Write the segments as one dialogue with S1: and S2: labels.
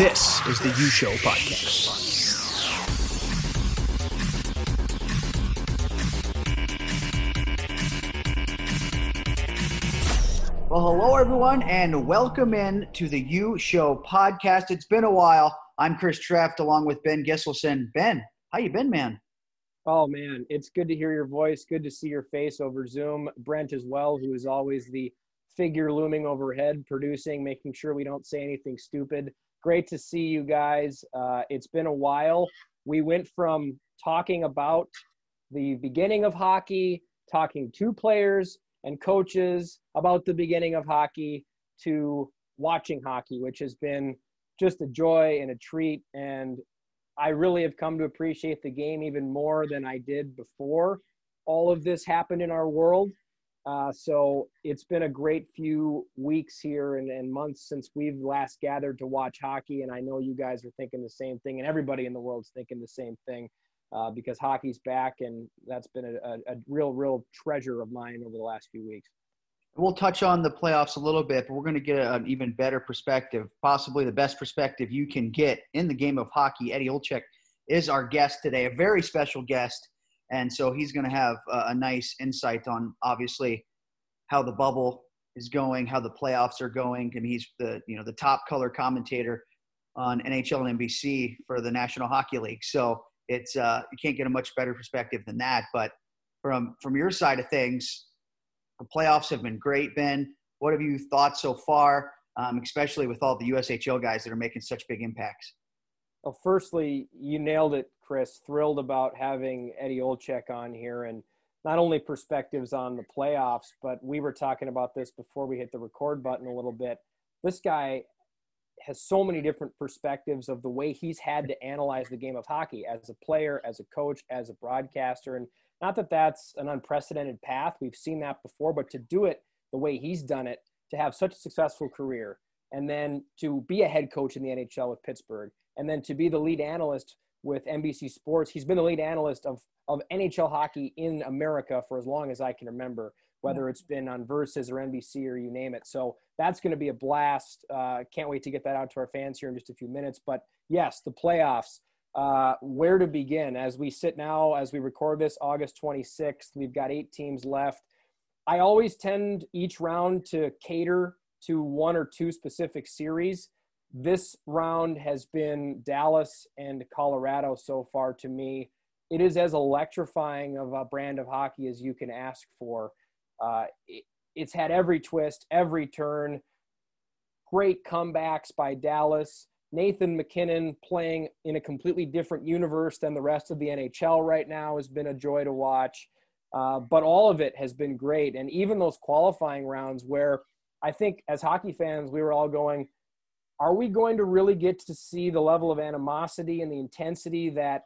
S1: This is the U Show podcast. Well, hello everyone, and welcome in to the U Show podcast. It's been a while. I'm Chris Treft, along with Ben Gisselson. Ben, how you been, man?
S2: Oh man, it's good to hear your voice. Good to see your face over Zoom. Brent as well, who is always the figure looming overhead, producing, making sure we don't say anything stupid. Great to see you guys. Uh, it's been a while. We went from talking about the beginning of hockey, talking to players and coaches about the beginning of hockey, to watching hockey, which has been just a joy and a treat. And I really have come to appreciate the game even more than I did before all of this happened in our world. Uh, so it's been a great few weeks here and, and, months since we've last gathered to watch hockey. And I know you guys are thinking the same thing, and everybody in the world's thinking the same thing uh, because hockey's back, and that's been a, a, a, real, real treasure of mine over the last few weeks.
S1: We'll touch on the playoffs a little bit, but we're going to get an even better perspective, possibly the best perspective you can get in the game of hockey. Eddie Olczyk is our guest today, a very special guest and so he's going to have a, a nice insight on obviously how the bubble is going, how the playoffs are going. and he's the you know the top color commentator on NHL and NBC for the National Hockey League. So it's uh, you can't get a much better perspective than that. But from from your side of things, the playoffs have been great. Ben, what have you thought so far, um, especially with all the USHL guys that are making such big impacts?
S2: Well, firstly, you nailed it, Chris. Thrilled about having Eddie Olczyk on here and not only perspectives on the playoffs, but we were talking about this before we hit the record button a little bit. This guy has so many different perspectives of the way he's had to analyze the game of hockey as a player, as a coach, as a broadcaster. And not that that's an unprecedented path, we've seen that before, but to do it the way he's done it, to have such a successful career, and then to be a head coach in the NHL with Pittsburgh, and then to be the lead analyst with NBC Sports. He's been the lead analyst of, of NHL hockey in America for as long as I can remember, whether it's been on Versus or NBC or you name it. So that's going to be a blast. Uh, can't wait to get that out to our fans here in just a few minutes. But yes, the playoffs. Uh, where to begin? As we sit now, as we record this, August 26th, we've got eight teams left. I always tend each round to cater to one or two specific series. This round has been Dallas and Colorado so far to me. It is as electrifying of a brand of hockey as you can ask for. Uh, it, it's had every twist, every turn. Great comebacks by Dallas. Nathan MacKinnon playing in a completely different universe than the rest of the NHL right now has been a joy to watch. Uh, but all of it has been great. And even those qualifying rounds where I think as hockey fans, we were all going, are we going to really get to see the level of animosity and the intensity that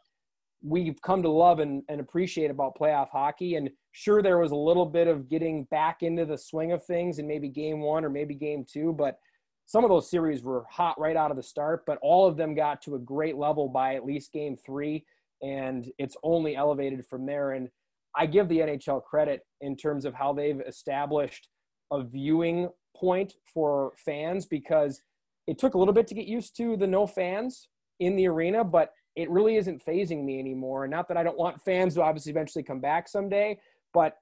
S2: we've come to love and, and appreciate about playoff hockey? And sure, there was a little bit of getting back into the swing of things in maybe game one or maybe game two, but some of those series were hot right out of the start, but all of them got to a great level by at least game three, and it's only elevated from there. And I give the NHL credit in terms of how they've established a viewing point for fans because it took a little bit to get used to the no fans in the arena, but it really isn't fazing me anymore. And not that I don't want fans to obviously eventually come back someday, but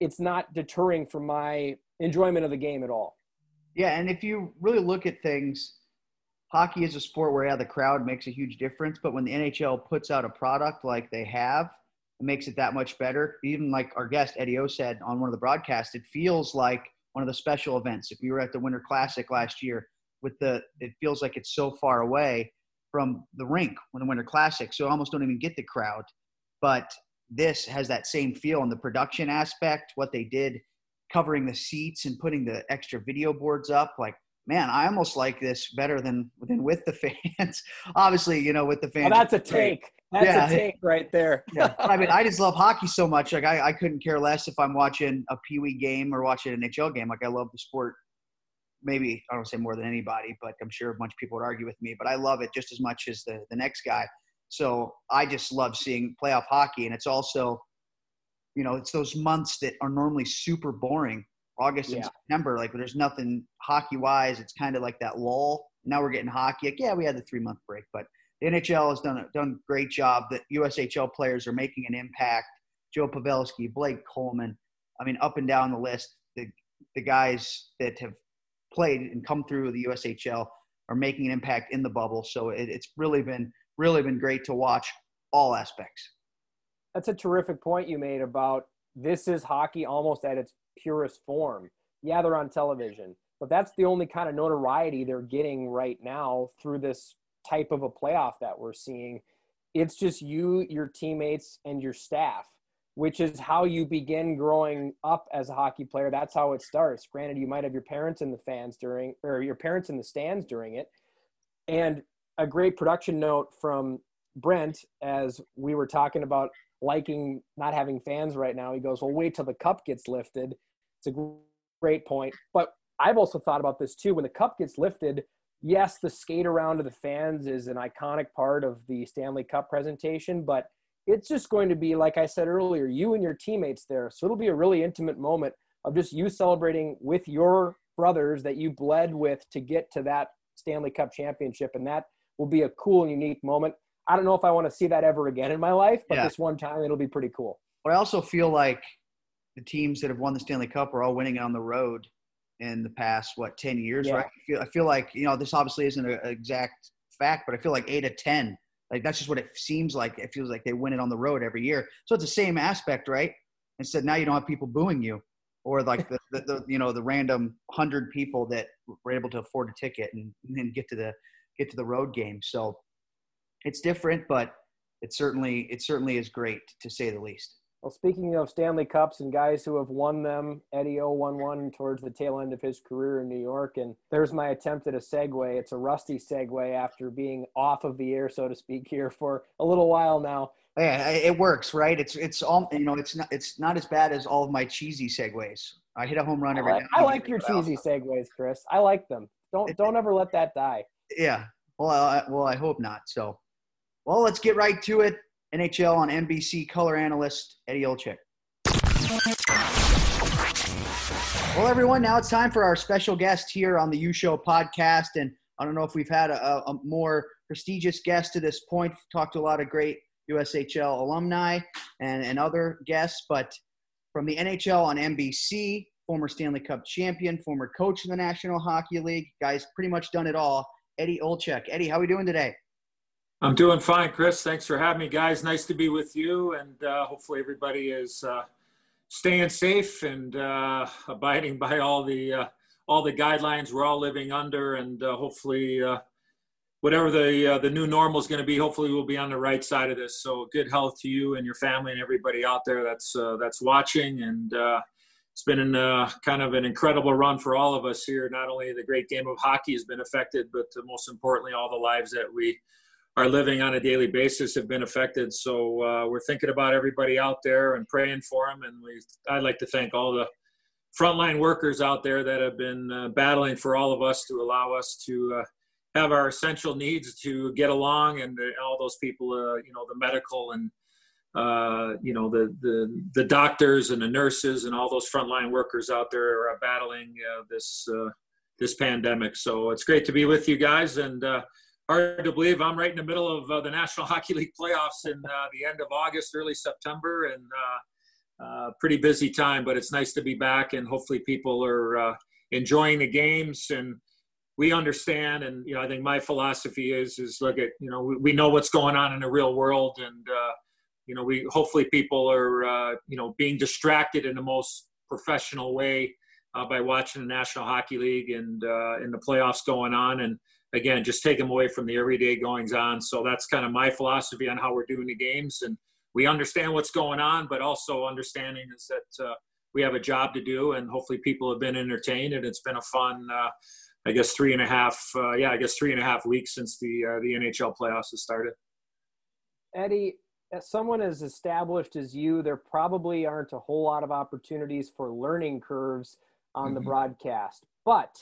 S2: it's not deterring from my enjoyment of the game at all.
S1: Yeah, and if you really look at things, hockey is a sport where yeah, the crowd makes a huge difference, but when the NHL puts out a product like they have, it makes it that much better. Even like our guest Eddie O said on one of the broadcasts, it feels like one of the special events. If you were at the Winter Classic last year, with the, it feels like it's so far away from the rink when the Winter Classic, so almost don't even get the crowd. But this has that same feel in the production aspect, what they did covering the seats and putting the extra video boards up. Like, man, I almost like this better than than with the fans. Obviously, you know, with the fans.
S2: Oh, that's a take. That's yeah. a take right there.
S1: yeah. I mean, I just love hockey so much. Like, I, I couldn't care less if I'm watching a Pee Wee game or watching an NHL game. Like, I love the sport. Maybe I don't say more than anybody, but I'm sure a bunch of people would argue with me. But I love it just as much as the the next guy. So I just love seeing playoff hockey, and it's also, you know, it's those months that are normally super boring. August yeah. and September, like there's nothing hockey wise. It's kind of like that lull Now we're getting hockey. Like, yeah, we had the three month break, but the NHL has done a done great job. The USHL players are making an impact. Joe Pavelski, Blake Coleman. I mean, up and down the list, the the guys that have played and come through the USHL are making an impact in the bubble. So it, it's really been really been great to watch all aspects.
S2: That's a terrific point you made about this is hockey almost at its purest form. Yeah, they're on television, but that's the only kind of notoriety they're getting right now through this type of a playoff that we're seeing. It's just you, your teammates, and your staff, which is how you begin growing up as a hockey player. That's how it starts. Granted, you might have your parents in the fans during, or your parents in the stands during it. And a great production note from Brent as we were talking about liking not having fans right now. He goes, "Well, wait till the cup gets lifted." It's a great point, but I've also thought about this too. When the cup gets lifted, yes, the skate around to the fans is an iconic part of the Stanley Cup presentation, but it's just going to be, like I said earlier, you and your teammates there. So it'll be a really intimate moment of just you celebrating with your brothers that you bled with to get to that Stanley Cup championship. And that will be a cool and unique moment. I don't know if I want to see that ever again in my life, but yeah. this one time it'll be pretty cool.
S1: But I also feel like the teams that have won the Stanley Cup are all winning on the road in the past what 10 years yeah. right I feel, I feel like you know this obviously isn't an exact fact but i feel like 8 to 10 like that's just what it seems like. It feels like they win it on the road every year. So it's the same aspect right? Instead now you don't have people booing you or like the, the, the you know the random 100 people that were able to afford a ticket and, and get to the get to the road game. So it's different but it certainly it certainly is great to say the least
S2: well, speaking of Stanley Cups and guys who have won them, Eddie O won one towards the tail end of his career in New York. And there's my attempt at a segue. It's a rusty segue after being off of the air, so to speak, here for a little while now.
S1: Yeah, it works, right? It's it's all you know. It's not it's not as bad as all of my cheesy segues. I hit a home run every.
S2: I like, I like your cheesy segues, Chris. I like them. Don't don't ever let that die.
S1: Yeah. Well, I, well, I hope not. So, well, let's get right to it. NHL on NBC color analyst Eddie Olczyk. Well, everyone, now it's time for our special guest here on the U Show podcast. And I don't know if we've had a, a more prestigious guest to this point. We've talked to a lot of great USHL alumni and, and other guests, but from the NHL on NBC, former Stanley Cup champion, former coach in the National Hockey League, guys pretty much done it all. Eddie Olczyk. Eddie, how are we doing today?
S3: I'm doing fine, Chris. Thanks for having me, guys. Nice to be with you, and uh, hopefully everybody is uh, staying safe and uh, abiding by all the uh, all the guidelines we're all living under, and uh, hopefully uh, whatever the the new normal is going to be, hopefully we'll be on the right side of this. So good health to you and your family and everybody out there that's that's watching, and it's been an, kind of an incredible run for all of us here. Not only the great game of hockey has been affected, but most importantly, all the lives that we are living on a daily basis have been affected. So uh, we're thinking about everybody out there and praying for them. And we, I'd like to thank all the frontline workers out there that have been uh, battling for all of us to allow us to uh, have our essential needs to get along, and all those people, uh, you know, the medical and uh, you know the, the the doctors and the nurses and all those frontline workers out there are battling uh, this this pandemic. So it's great to be with you guys and hard to believe I'm right in the middle of uh, the National Hockey League playoffs in uh, the end of August, early September, and uh, uh, pretty busy time. But it's nice to be back, and hopefully people are uh, enjoying the games. And we understand, and you know, I think my philosophy is is look at you know we, we know what's going on in the real world, and you know we hopefully people are you know being distracted in the most professional way. by watching the National Hockey League and in the playoffs going on, and again, just take them away from the everyday goings on. So that's kind of my philosophy on how we're doing the games. And we understand what's going on, but also understanding is that uh, we have a job to do, and hopefully people have been entertained, and it's been a fun, uh, I guess three and a half, uh, yeah, I guess three and a half weeks since the uh, the NHL playoffs has started.
S2: Eddie, as someone as established as you, there probably aren't a whole lot of opportunities for learning curves on mm-hmm. the broadcast, but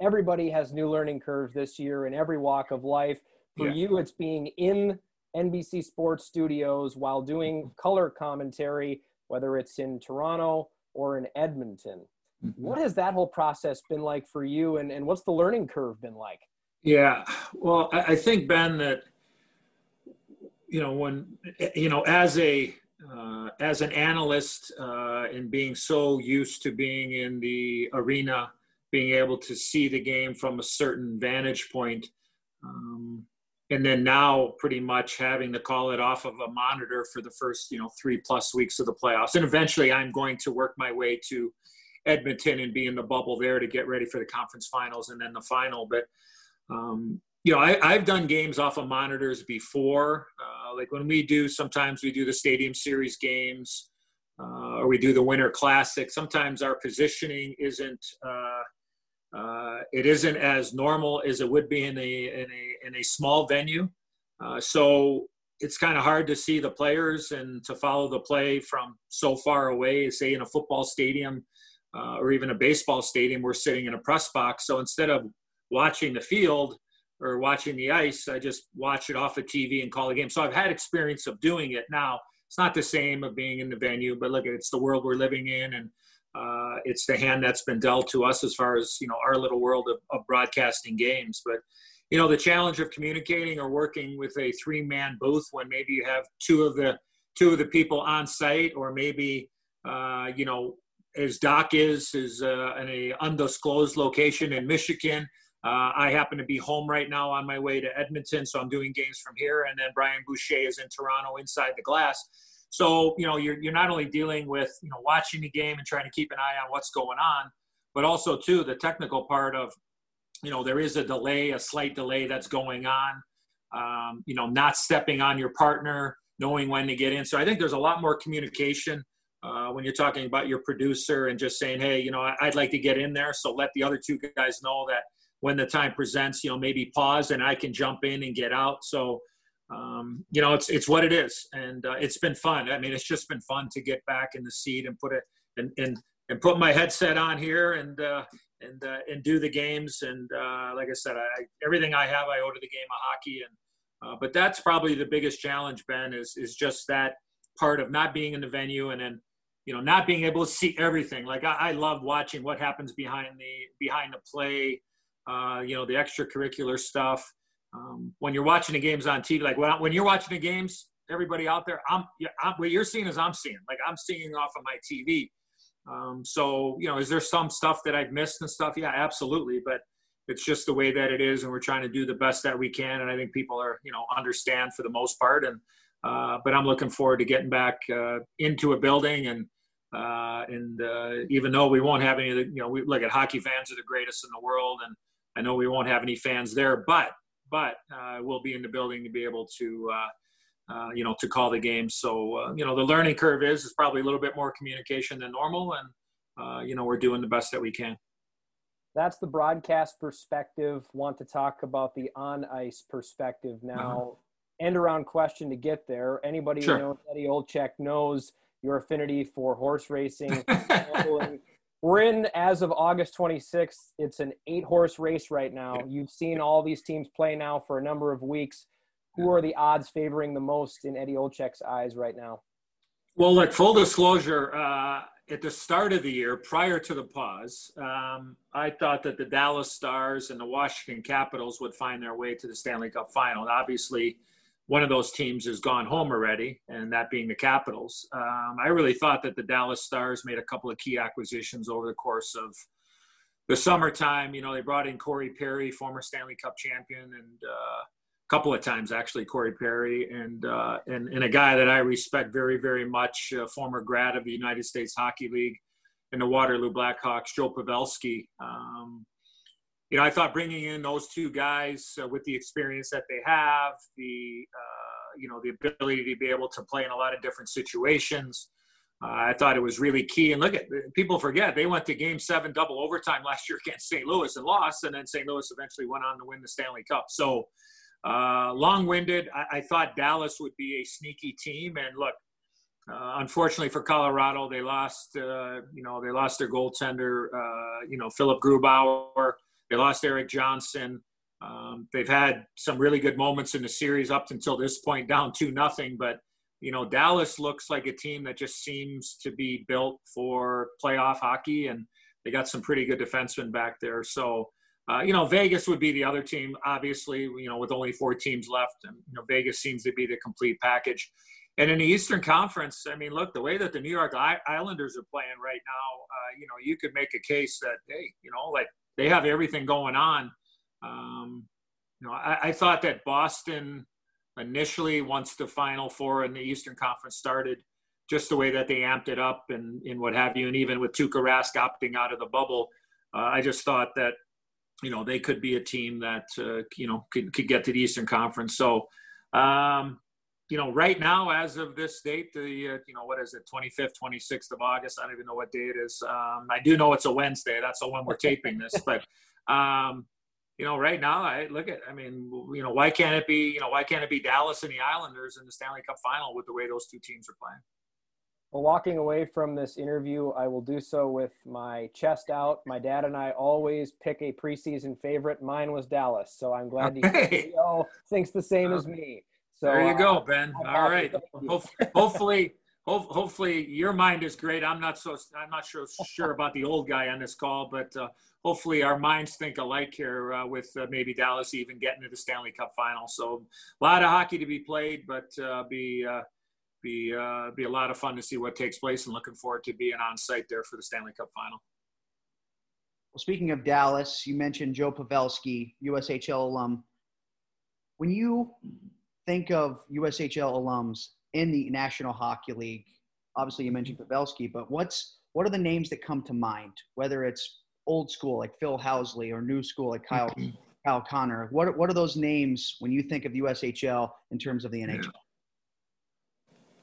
S2: everybody has new learning curves this year in every walk of life. For yeah. you, it's being in NBC Sports Studios while doing mm-hmm. color commentary, whether it's in Toronto or in Edmonton. Mm-hmm. What has that whole process been like for you, and, and what's the learning curve been like?
S3: Yeah, well, I think Ben that you know when you know as a uh, as an analyst uh, and being so used to being in the arena, being able to see the game from a certain vantage point, um, and then now pretty much having to call it off of a monitor for the first you know three plus weeks of the playoffs, and eventually I'm going to work my way to Edmonton and be in the bubble there to get ready for the conference finals and then the final, but. Um, you know, I, have done games off of monitors before. Uh, like when we do, sometimes we do the Stadium Series games, uh, or we do the Winter Classic. Sometimes our positioning isn't uh, uh it isn't as normal as it would be in a in a in a small venue. Uh, so it's kind of hard to see the players and to follow the play from so far away. Say in a football stadium uh, or even a baseball stadium, we're sitting in a press box. So instead of watching the field or watching the ice. I just watch it off of TV and call a game. So I've had experience of doing it. Now it's not the same of being in the venue, but look, it's the world we're living in, and uh, it's the hand that's been dealt to us as far as you know our little world of, of broadcasting games. But you know the challenge of communicating or working with a three-man booth when maybe you have two of the two of the people on site, or maybe uh, you know as Doc is is uh, in a undisclosed location in Michigan uh, I happen to be home right now on my way to Edmonton, so I'm doing games from here. And then Brian Boucher is in Toronto inside the glass. So, you know, you're, you're not only dealing with, you know, watching the game and trying to keep an eye on what's going on, but also, too, the technical part of, you know, there is a delay, a slight delay that's going on, um, you know, not stepping on your partner, knowing when to get in. So I think there's a lot more communication uh, when you're talking about your producer and just saying, hey, you know, I'd like to get in there. So let the other two guys know that when the time presents, you know, maybe pause and I can jump in and get out. So, um, you know, it's it's what it is, and uh, it's been fun. I mean, it's just been fun to get back in the seat and put it and and and put my headset on here and uh, and uh, and do the games. And uh, like I said, I, everything I have, I owe to the game of hockey. And uh, but that's probably the biggest challenge, Ben, is is just that part of not being in the venue and then you know not being able to see everything. Like I, I love watching what happens behind the behind the play uh, you know, the extracurricular stuff. Um, when you're watching the games on TV, like when, when you're watching the games, everybody out there, I'm, I'm, what you're seeing is I'm seeing. Like I'm seeing off of my TV. Um, so, you know, is there some stuff that I've missed and stuff? Yeah, absolutely. But it's just the way that it is, and we're trying to do the best that we can. And I think people are, you know, understand for the most part. And uh, but I'm looking forward to getting back uh, into a building and uh, and uh, even though we won't have any of the, you know, we look at hockey fans are the greatest in the world, and I know we won't have any fans there, but but uh, we'll be in the building to be able to uh, uh, you know to call the game. So uh, you know the learning curve is is probably a little bit more communication than normal, and uh, you know we're doing the best that we can.
S2: That's the broadcast perspective. Want to talk about the on ice perspective now? Uh-huh. End around question to get there. Anybody sure. who knows Eddie Olczyk knows your affinity for horse racing, We're in as of August 26th. It's an eight horse race right now. You've seen all these teams play now for a number of weeks. Who are the odds favoring the most in Eddie Olczyk's eyes right now?
S3: Well, like full disclosure, uh, at the start of the year, prior to the pause, um, I thought that the Dallas Stars and the Washington Capitals would find their way to the Stanley Cup final. And Obviously, one of those teams has gone home already, and that being the Capitals. Um, I really thought that the Dallas Stars made a couple of key acquisitions over the course of the summertime. You know, they brought in Corey Perry, former Stanley Cup champion, and uh, a couple of times actually Corey Perry, and uh, and and a guy that I respect very very much, former grad of the United States Hockey League and the Waterloo Blackhawks, Joe Pavelski. Um, you know, I thought bringing in those two guys uh, with the experience that they have, the uh, you know, the ability to be able to play in a lot of different situations, uh, I thought it was really key. And look at people forget they went to Game Seven, double overtime last year against St. Louis and lost, and then St. Louis eventually went on to win the Stanley Cup. So uh, long-winded. I, I, thought Dallas would be a sneaky team, and look. Uh, unfortunately for Colorado, they lost. Uh, you know, they lost their goaltender. you know, Philipp Grubauer. They lost Erik Johnson. Um, they've had some really good moments in the series up until this point, down two nothing. But you know, Dallas looks like a team that just seems to be built for playoff hockey, and they got some pretty good defensemen back there. So uh, you know, Vegas would be the other team, obviously, you know, with only four teams left. And, you know, Vegas seems to be the complete package. And in the Eastern Conference, I mean, look, the way that the New York Islanders are playing right now, uh, you know, you could make a case that, hey, you know, like they have everything going on. Um, you know, I, I thought that Boston initially, once the Final Four in the Eastern Conference started, just the way that they amped it up and, and what have you, and even with Tuukka Rask opting out of the bubble, uh, I just thought that you know they could be a team that uh, you know could, could get to the Eastern Conference. So um, you know right now as of this date, the uh, you know what is it, 25th, 26th of August? I don't even know what day it is. Um, I do know it's a Wednesday. That's the one we're taping this, but. Um, you know, right now, I look at. I mean, you know, why can't it be? You know, why can't it be Dallas and the Islanders in the Stanley Cup Final with the way those two teams are playing?
S2: Well, walking away from this interview, I will do so with my chest out. My dad and I always pick a preseason favorite. Mine was Dallas, so I'm glad okay. he thinks the same as me. So
S3: there you uh, go, Ben. All right. hopefully, hopefully your mind is great. I'm not so. I'm not sure sure about the old guy on this call, but uh, hopefully our minds think alike here. Uh, with uh, maybe Dallas even getting to the Stanley Cup final. So a lot of hockey to be played, but uh, be uh, be uh, be a lot of fun to see what takes place, and looking forward to being on site there for the Stanley Cup Final.
S1: Well, speaking of Dallas, you mentioned Joe Pavelski, USHL alum. When you think of USHL alums in the National Hockey League, obviously you mentioned Pavelski, but what's what are the names that come to mind? Whether it's old school like Phil Housley or new school like Kyle mm-hmm. Kyle Connor, what what are those names when you think of USHL in terms of the NHL?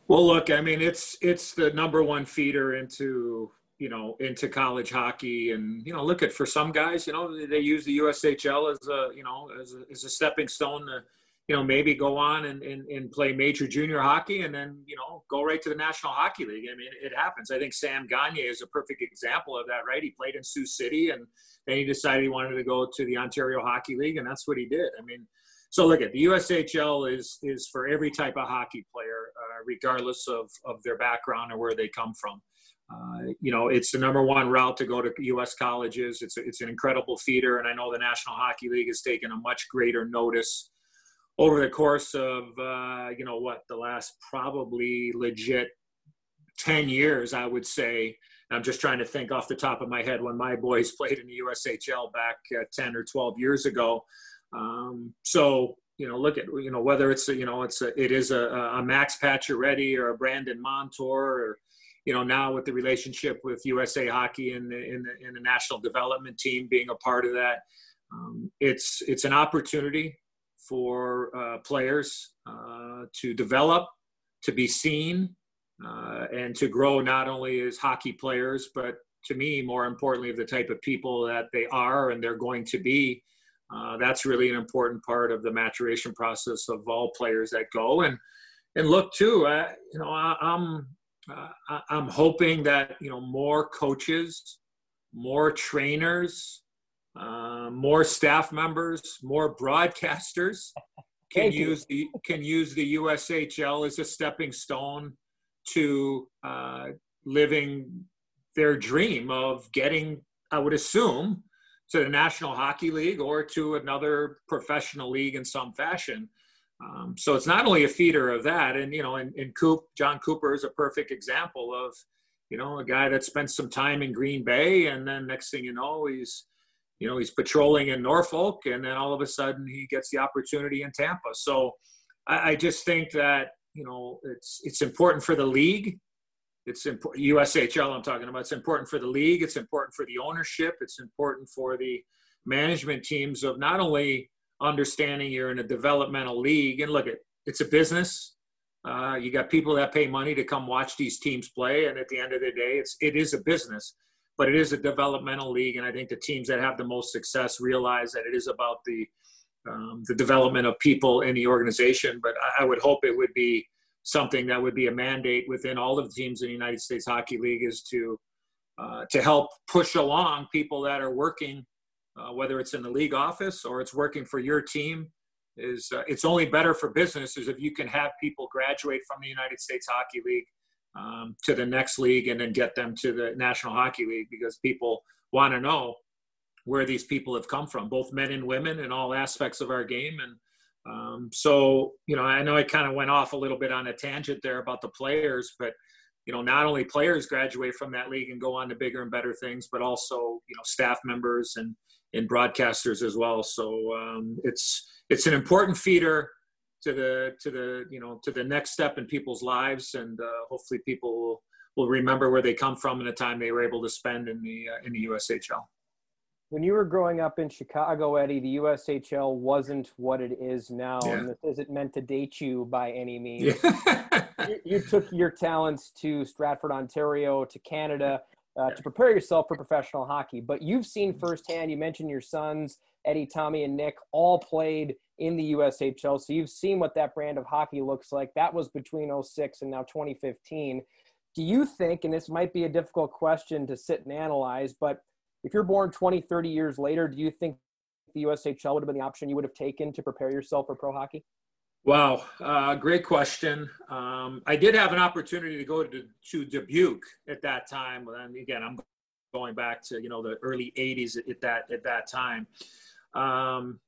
S3: Well, look, I mean, it's it's the number one feeder into you know into college hockey, and you know, look at for some guys, you know, they use the USHL as a you know as a, as a stepping stone to you know maybe go on and, and, and play major junior hockey, and then you know go right to the National Hockey League. I mean, it happens. I think Sam Gagner is a perfect example of that, right? He played in Sioux City, and then he decided he wanted to go to the Ontario Hockey League, and that's what he did. I mean so look at the USHL is is for every type of hockey player, uh, regardless of of their background or where they come from. Uh, you know, it's the number one route to go to U.S. colleges. It's a, it's an incredible feeder, and I know the National Hockey League has taken a much greater notice over the course of uh, you know what the last probably legit ten years, I would say. I'm just trying to think off the top of my head when my boys played in the USHL back uh, 10 or 12 years ago. Um, so you know, look at you know whether it's a, you know it's a, it is a, a Max Pacioretty or a Brandon Montour or you know now with the relationship with USA Hockey and the, in the, in the national development team being a part of that, um, it's it's an opportunity for uh, players uh, to develop, to be seen, uh, and to grow not only as hockey players, but to me, more importantly, the type of people that they are and they're going to be uh, that's really an important part of the maturation process of all players that go. And and look too, uh, you know, I, am I'm, uh, I'm hoping that you know more coaches, more trainers, uh, more staff members, more broadcasters can use the can use the USHL as a stepping stone to uh, living their dream of getting, I would assume, to the National Hockey League or to another professional league in some fashion. Um, so it's not only a feeder of that, and you know, in, in Coop, Jon Cooper is a perfect example of, you know, a guy that spent some time in Green Bay, and then next thing you know, he's, you know, he's patrolling in Norfolk, and then all of a sudden he gets the opportunity in Tampa. So I, I just think that you know it's it's important for the league it's important USHL I'm talking about. It's important for the league. It's important for the ownership. It's important for the management teams of not only understanding you're in a developmental league and look at it's a business. Uh, you got people that pay money to come watch these teams play, and at the end of the day, it's it is a business, but it is a developmental league, and I think the teams that have the most success realize that it is about the um, the development of people in the organization. But I, I would hope it would be something that would be a mandate within all of the teams in the United States Hockey League is to uh, to help push along people that are working, uh, whether it's in the league office or it's working for your team. Is uh, it's only better for businesses if you can have people graduate from the United States Hockey League um, to the next league and then get them to the National Hockey League because people want to know where these people have come from, both men and women in all aspects of our game. And um, so, you know, I know I kind of went off a little bit on a tangent there about the players, but you know, not only players graduate from that league and go on to bigger and better things, but also you know staff members and and broadcasters as well. So um, it's it's an important feeder to the to the you know to the next step in people's lives, and uh, hopefully people will, will remember where they come from and the time they were able to spend in the uh, in the USHL.
S2: When you were growing up in Chicago, Eddie, the USHL wasn't what it is now, yeah. and this isn't meant to date you by any means. Yeah. you, you, took your talents to Stratford, Ontario, to Canada uh, to prepare yourself for professional hockey. But you've seen firsthand. You mentioned your sons, Eddie, Tommy, and Nick, all played in the USHL. So you've seen what that brand of hockey looks like. That was between 06 and now 2015. Do you think, and this might be a difficult question to sit and analyze, but if you're born 20, 30 years later, do you think the USHL would have been the option you would have taken to prepare yourself for pro hockey?
S3: Wow, uh, great question. Um, I did have an opportunity to go to, to Dubuque at that time. And again, I'm going back to you know the early '80s at that at that time. Um,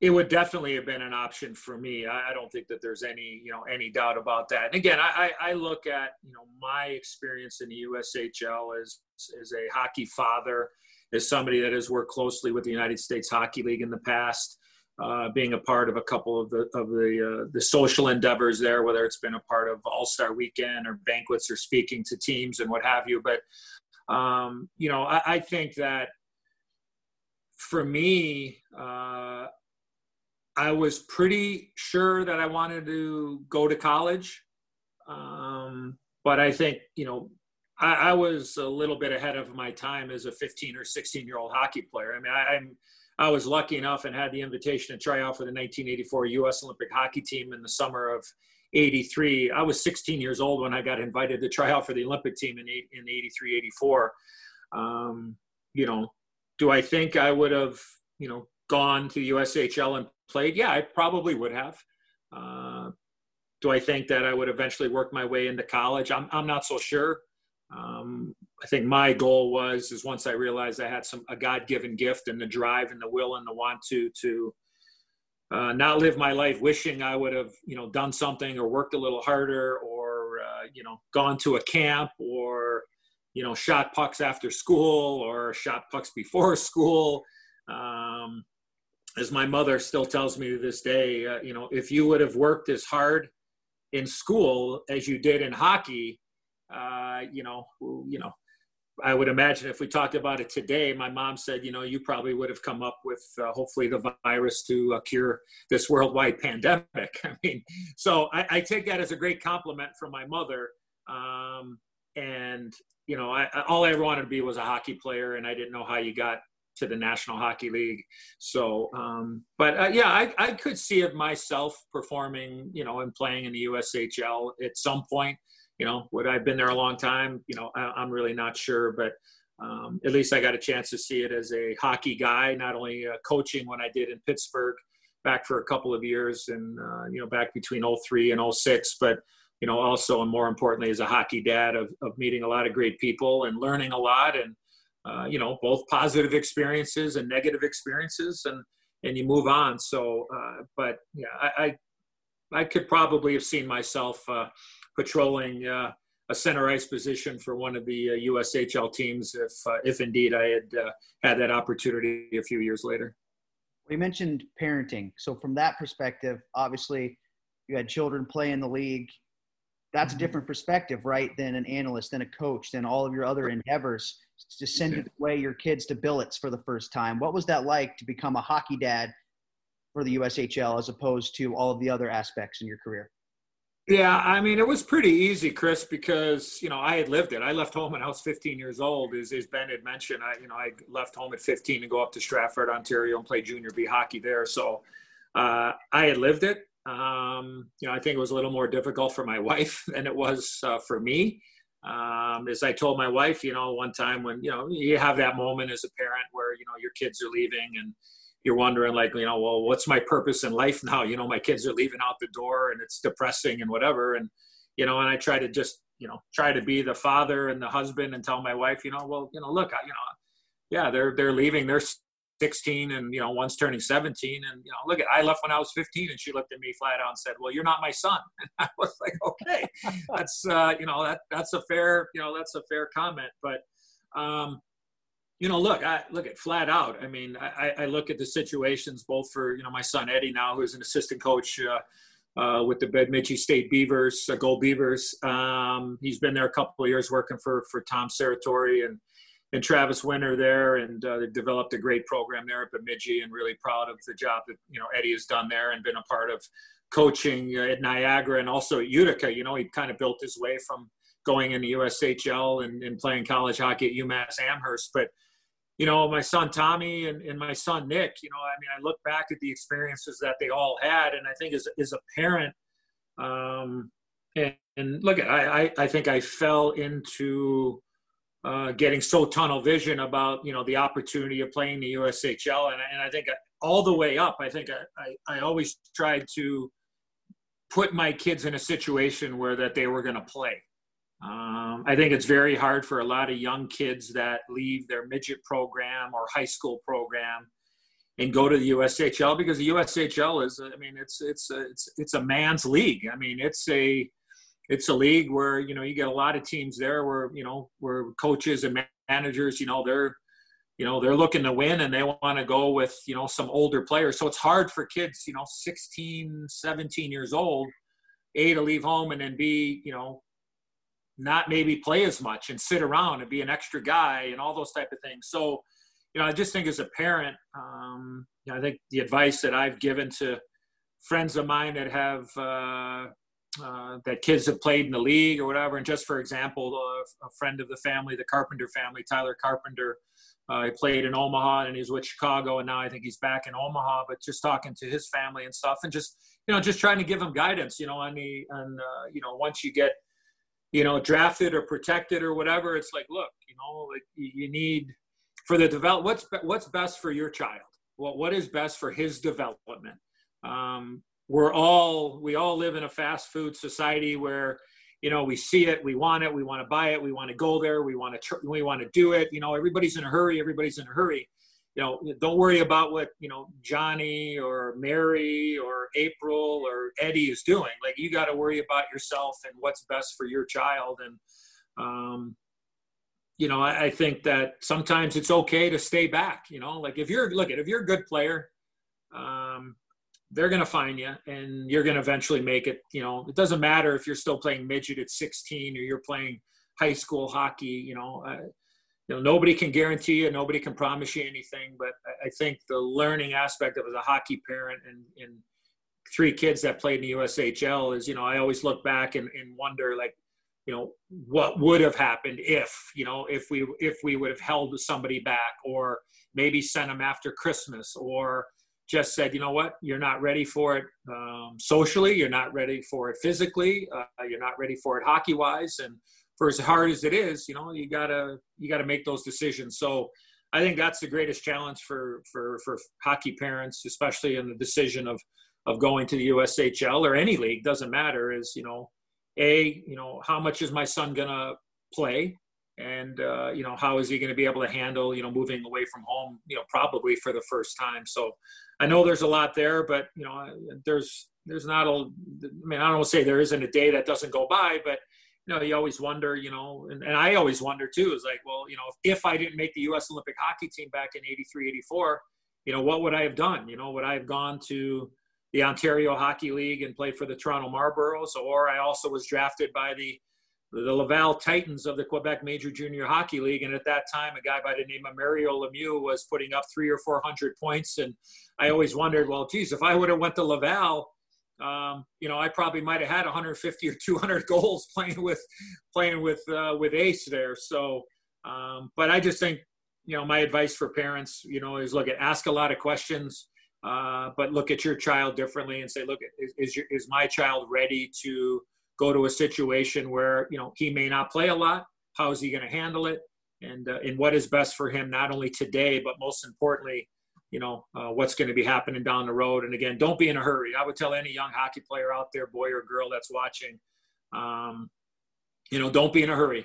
S3: it would definitely have been an option for me. I, I, don't think that there's any you know any doubt about that. And again, I, I look at you know my experience in the USHL as as a hockey father, as somebody that has worked closely with the United States Hockey League in the past. Uh, being a part of a couple of the of the uh, the social endeavors there, whether it's been a part of All Star Weekend or banquets or speaking to teams and what have you. But um, you know, I, I, think that for me, uh, I was pretty sure that I wanted to go to college, um, but I think you know I, I, was a little bit ahead of my time as a 15 or 16 year old hockey player. I mean, I, I'm I was lucky enough and had the invitation to try out for the 1984 U.S. Olympic hockey team in the summer of 83. I was 16 years old when I got invited to try out for the Olympic team in, in 83, 84. Um, you know, do I think I would have, you know, gone to the USHL and played? Yeah, I probably would have. Uh, do I think that I would eventually work my way into college? I'm, I'm not so sure. Um, I think my goal was is once I realized I had some a God given gift and the drive and the will and the want to to uh, not live my life wishing I would have you know done something or worked a little harder or uh, you know gone to a camp or you know shot pucks after school or shot pucks before school. Um, as my mother still tells me to this day, uh, you know, if you would have worked as hard in school as you did in hockey, uh, you know, you know, I would imagine if we talked about it today, my mom said, you know, you probably would have come up with uh, hopefully the virus to uh, cure this worldwide pandemic. I mean, so I, I, take that as a great compliment from my mother. Um, and you know, I, all I wanted to be was a hockey player, and I didn't know how you got to the National Hockey League. So, um, but uh, yeah, I, I could see it myself performing, you know, and playing in the USHL at some point you know, would I have been there a long time? You know, I, am really not sure, but um, at least I got a chance to see it as a hockey guy, not only uh, coaching when I did in Pittsburgh back for a couple of years and, uh, you know, back between 03 and 06, but, you know, also and more importantly as a hockey dad of, of meeting a lot of great people and learning a lot and, uh, you know, both positive experiences and negative experiences and, and you move on. So, uh, but yeah, I, I, I, could probably have seen myself, uh, patrolling uh, a center ice position for one of the uh, USHL teams if, uh, if indeed I had uh, had that opportunity a few years later.
S1: We mentioned parenting. So, from that perspective, obviously, you had children play in the league. That's a mm-hmm. different perspective, right, than an analyst, than a coach, than all of your other endeavors. To send away your kids to billets for the first time. What was that like to become a hockey dad for the USHL as opposed to all of the other aspects in your career?
S3: Yeah, I mean, it was pretty easy, Chris, because you know I had lived it. I left home when I was 15 years old. As, as Ben had mentioned, I you know I left home at 15 to go up to Stratford, Ontario, and play junior B hockey there. So uh, I had lived it. Um, you know, I think it was a little more difficult for my wife than it was uh, for me. Um, as I told my wife, you know, one time when you know you have that moment as a parent where you know your kids are leaving and you're wondering like you know well what's my purpose in life now you know my kids are leaving out the door and it's depressing and whatever and you know and i try to just you know try to be the father and the husband and tell my wife you know well you know look I, you know yeah, they're they're leaving. They're 16 and you know one's turning 17 and you know look at i left when i was 15 and she looked at me flat out and said well you're not my son and i was like okay that's uh you know that that's a fair you know that's a fair comment but um you know, look, I look at flat out. I mean, I, I look at the situations both for you know my son Eddie now, who's an assistant coach uh, uh, with the Bemidji State Beavers, uh, Gold Beavers. Um, he's been there a couple of years working for for Tom Serratore and and Travis Winter there, and uh, they've developed a great program there at Bemidji, and really proud of the job that you know Eddie has done there and been a part of coaching at Niagara and also at Utica. You know, he kind of built his way from going in the USHL and, and playing college hockey at UMass Amherst, but you know, my son Tommy and, and my son Nick, you know, I mean, I look back at the experiences that they all had, and I think as, as a parent, um, and, and look, I, I, I think I fell into uh, getting so tunnel vision about, you know, the opportunity of playing the USHL. And, and I think all the way up, I think I, I, I always tried to put my kids in a situation where that they were going to play. Um, I think it's very hard for a lot of young kids that leave their midget program or high school program and go to the USHL because the USHL is, I mean, it's it's a, it's it's a man's league. I mean, it's a it's a league where you know you get a lot of teams there where you know where coaches and managers, you know, they're you know they're looking to win and they want to go with you know some older players. So it's hard for kids, you know, 16, 17 years old, a to leave home and then b you know not maybe play as much and sit around and be an extra guy and all those type of things. So, you know, I just think as a parent, um, you know, I think the advice that I've given to friends of mine that have uh, uh, that kids have played in the league or whatever, and just for example, a, friend of the family, the Carpenter family, Tyler Carpenter, uh, he played in Omaha and he's with Chicago, and now I think he's back in Omaha. But just talking to his family and stuff, and just you know, just trying to give him guidance, you know, on the and uh, you know, once you get you know, drafted or protected or whatever. It's like, look, you know, like you need for the develop. What's what's best for your child? Well, what is best for his development? Um, we're all we all live in a fast food society where you know we see it we want it we want to buy it we want to go there we want to tr- we want to do it you know everybody's in a hurry everybody's in a hurry you know, don't worry about what, you know, Johnny or Mary or April or Eddie is doing. Like you got to worry about yourself and what's best for your child. And, um, you know, I, I, think that sometimes it's okay to stay back, you know, like if you're, look at, if you're a good player, um, they're going to find you and you're going to eventually make it, you know, it doesn't matter if you're still playing midget at 16 or you're playing high school hockey, you know, uh, you know, nobody can guarantee you, nobody can promise you anything, but I think the learning aspect of as a hockey parent and, and three kids that played in the USHL is, you know, I always look back and, and wonder like, you know, what would have happened if, you know, if we, if we would have held somebody back or maybe sent them after Christmas or just said, you know what, you're not ready for it um, socially, you're not ready for it physically, uh, you're not ready for it hockey wise. And, for as hard as it is, you know, you gotta you gotta make those decisions. So I think that's the greatest challenge for for for hockey parents, especially in the decision of of going to the USHL or any league doesn't matter. Is you know, a you know how much is my son gonna play, and uh, you know how is he going to be able to handle you know moving away from home you know probably for the first time. So I know there's a lot there, but you know there's there's not a I mean I don't say there isn't a day that doesn't go by, but you know, you always wonder, you know, and, and I always wonder too, is like, well, you know, if, if I didn't make the U.S. Olympic hockey team back in 83, 84, you know, what would I have done? You know, would I have gone to the Ontario Hockey League and played for the Toronto Marlboros? Or I also was drafted by the the Laval Titans of the Quebec Major Junior Hockey League, and at that time, a guy by the name of Mario Lemieux was putting up three or four hundred points, and I always wondered, well, geez, if I would have went to Laval, um, you know, I probably might have had 150 or 200 goals playing with playing with uh, with Ace there. So, um, but I just think, you know, my advice for parents, you know, is look at ask a lot of questions, uh, but look at your child differently and say, look, is is, your, is my child ready to go to a situation where you know he may not play a lot? How is he going to handle it? And uh, and what is best for him, not only today, but most importantly you know uh, what's going to be happening down the road and again don't be in a hurry i would tell any young hockey player out there boy or girl that's watching um, you know don't be in a hurry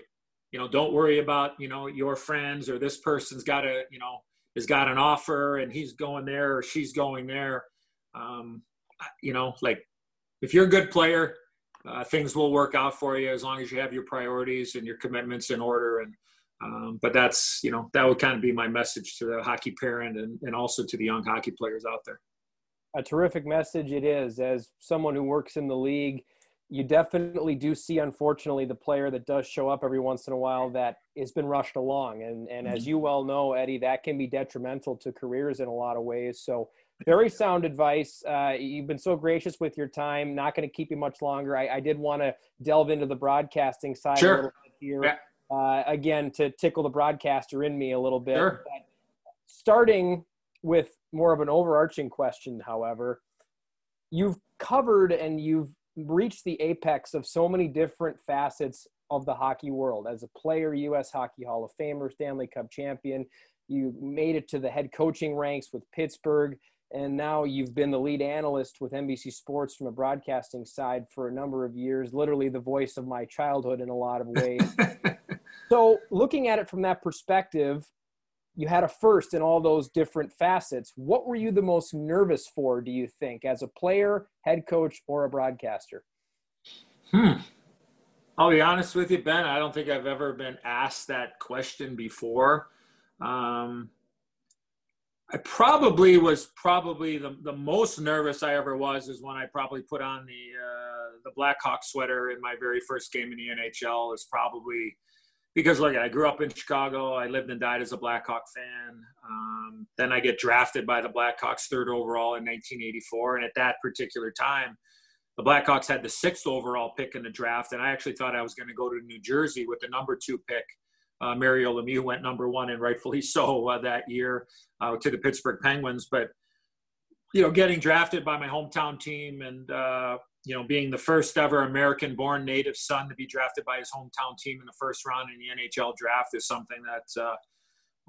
S3: you know, don't worry about, you know, your friends or this person's got a, you know, has got an offer and he's going there or she's going there. Um, you know, like if you're a good player, uh, things will work out for you as long as you have your priorities and your commitments in order. And, um, but that's, you know, that would kind of be my message to the hockey parent and, and also to the young hockey players out there.
S2: A terrific message it is. As someone who works in the league, you definitely do see, unfortunately, the player that does show up every once in a while that has been rushed along. And, and as mm-hmm. you well know, Eddie, that can be detrimental to careers in a lot of ways. So, very sound advice. Uh, you've been so gracious with your time. Not going to keep you much longer. I, I did want to delve into the broadcasting side
S3: sure.
S2: a little bit here. Yeah. Uh, again, to tickle the broadcaster in me a little bit.
S3: Sure.
S2: starting with more of an overarching question, however, you've covered and you've reached the apex of so many different facets of the hockey world. As a player, U.S. Hockey Hall of Famer, Stanley Cup champion, you made it to the head coaching ranks with Pittsburgh, and now you've been the lead analyst with NBC Sports from a broadcasting side for a number of years, literally the voice of my childhood in a lot of ways. so, looking at it from that perspective, you had a first in all those different facets. What were you the most nervous for, do you think, as a player, head coach, or a broadcaster?
S3: Hmm. I'll be honest with you, Ben. I don't think I've ever been asked that question before. Um, I probably was probably the, the most nervous I ever was is when I probably put on the uh, the Blackhawk sweater in my very first game in the NHL. Is probably because look, I grew up in Chicago. I lived and died as a Blackhawk fan. Um, then I get drafted by the Blackhawks third overall in 1984, and at that particular time, the Blackhawks had the sixth overall pick in the draft, and I actually thought I was going to go to New Jersey with the number two pick. Uh, Mario Lemieux went number one, and rightfully so uh, that year uh, to the Pittsburgh Penguins. But you know, getting drafted by my hometown team and uh, you know, being the first ever American born native son to be drafted by his hometown team in the first round in the NHL draft is something that uh,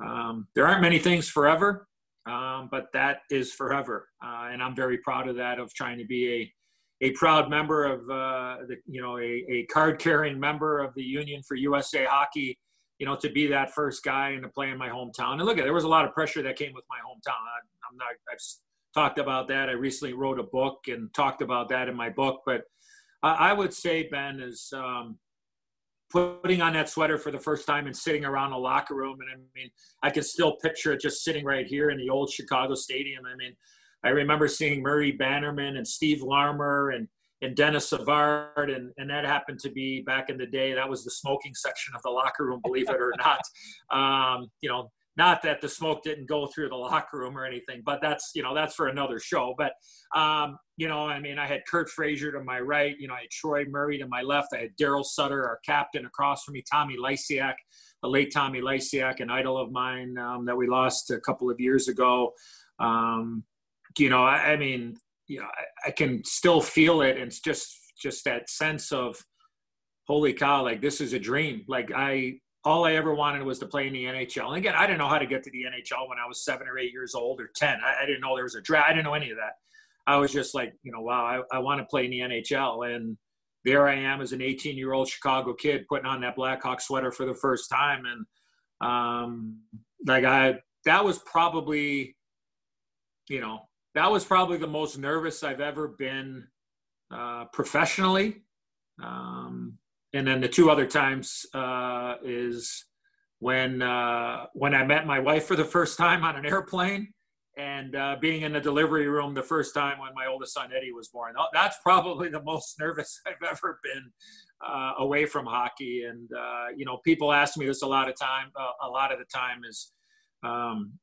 S3: um, there aren't many things forever, um, but that is forever. Uh, and I'm very proud of that, of trying to be a, a proud member of, the, you know, a, a card carrying member of the Union for USA Hockey, you know, to be that first guy and to play in my hometown. And look, there was a lot of pressure that came with my hometown. I, I'm not, I've talked about that. I recently wrote a book and talked about that in my book. But I, would say, Ben, is um, putting on that sweater for the first time and sitting around a locker room. And I mean, I can still picture it just sitting right here in the old Chicago Stadium. I mean, I remember seeing Murray Bannerman and Steve Larmer and and Denis Savard, and, and that happened to be back in the day. That was the smoking section of the locker room, believe it or not. Um, you know, not that the smoke didn't go through the locker room or anything, but that's you know that's for another show. But um, you know, I mean, I had Curt Fraser to my right, you know, I had Troy Murray to my left, I had Daryl Sutter, our captain, across from me, Tommy Lysiak, the late Tommy Lysiak, an idol of mine um, that we lost a couple of years ago. Um, you know, I, I, mean, you know, I, I can still feel it, and it's just just that sense of holy cow, like this is a dream. Like I all I ever wanted was to play in the NHL. And again, I didn't know how to get to the NHL when I was seven or eight years old or 10. I, I didn't know there was a draft. I didn't know any of that. I was just like, you know, wow, I, I want to play in the NHL. And there I am as an 18 year old Chicago kid putting on that Blackhawk sweater for the first time. And um, like I, that was probably, you know, that was probably the most nervous I've ever been uh, professionally. Um, and then the two other times uh, is when uh, when I met my wife for the first time on an airplane, and uh, being in the delivery room the first time when my oldest son Eddie was born. That's probably the most nervous I've ever been uh, away from hockey. And uh, you know, people ask me this a lot of time. A lot of the time is. Um,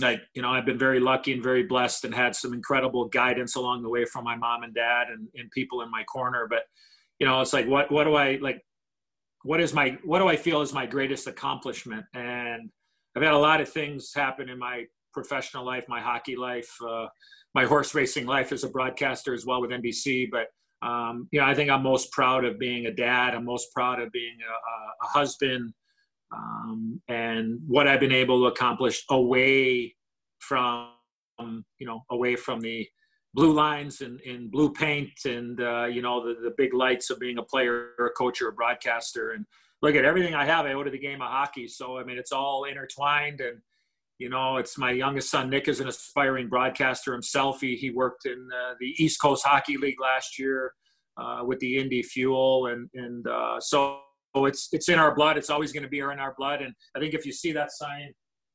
S3: like you know i've been very lucky and very blessed and had some incredible guidance along the way from my mom and dad and, and people in my corner but you know, it's like what what do I like? What is my what do I feel is my greatest accomplishment? And I've had a lot of things happen in my professional life, my hockey life, uh, my horse racing life as a broadcaster as well with NBC. But um, you know, I think I'm most proud of being a dad. I'm most proud of being a, a husband, um, and what I've been able to accomplish away from you know away from the blue lines and, and blue paint and uh, you know the, the big lights of being a player or a coach or a broadcaster and look at everything I have, I owe to the game of hockey. So, I mean, it's all intertwined. And, you know, it's my youngest son, Nick, is an aspiring broadcaster himself. He, he worked in uh, the East Coast Hockey League last year uh, with the Indy Fuel. And, and uh, so it's, it's in our blood. It's always going to be in our blood. And I think if you see that sign,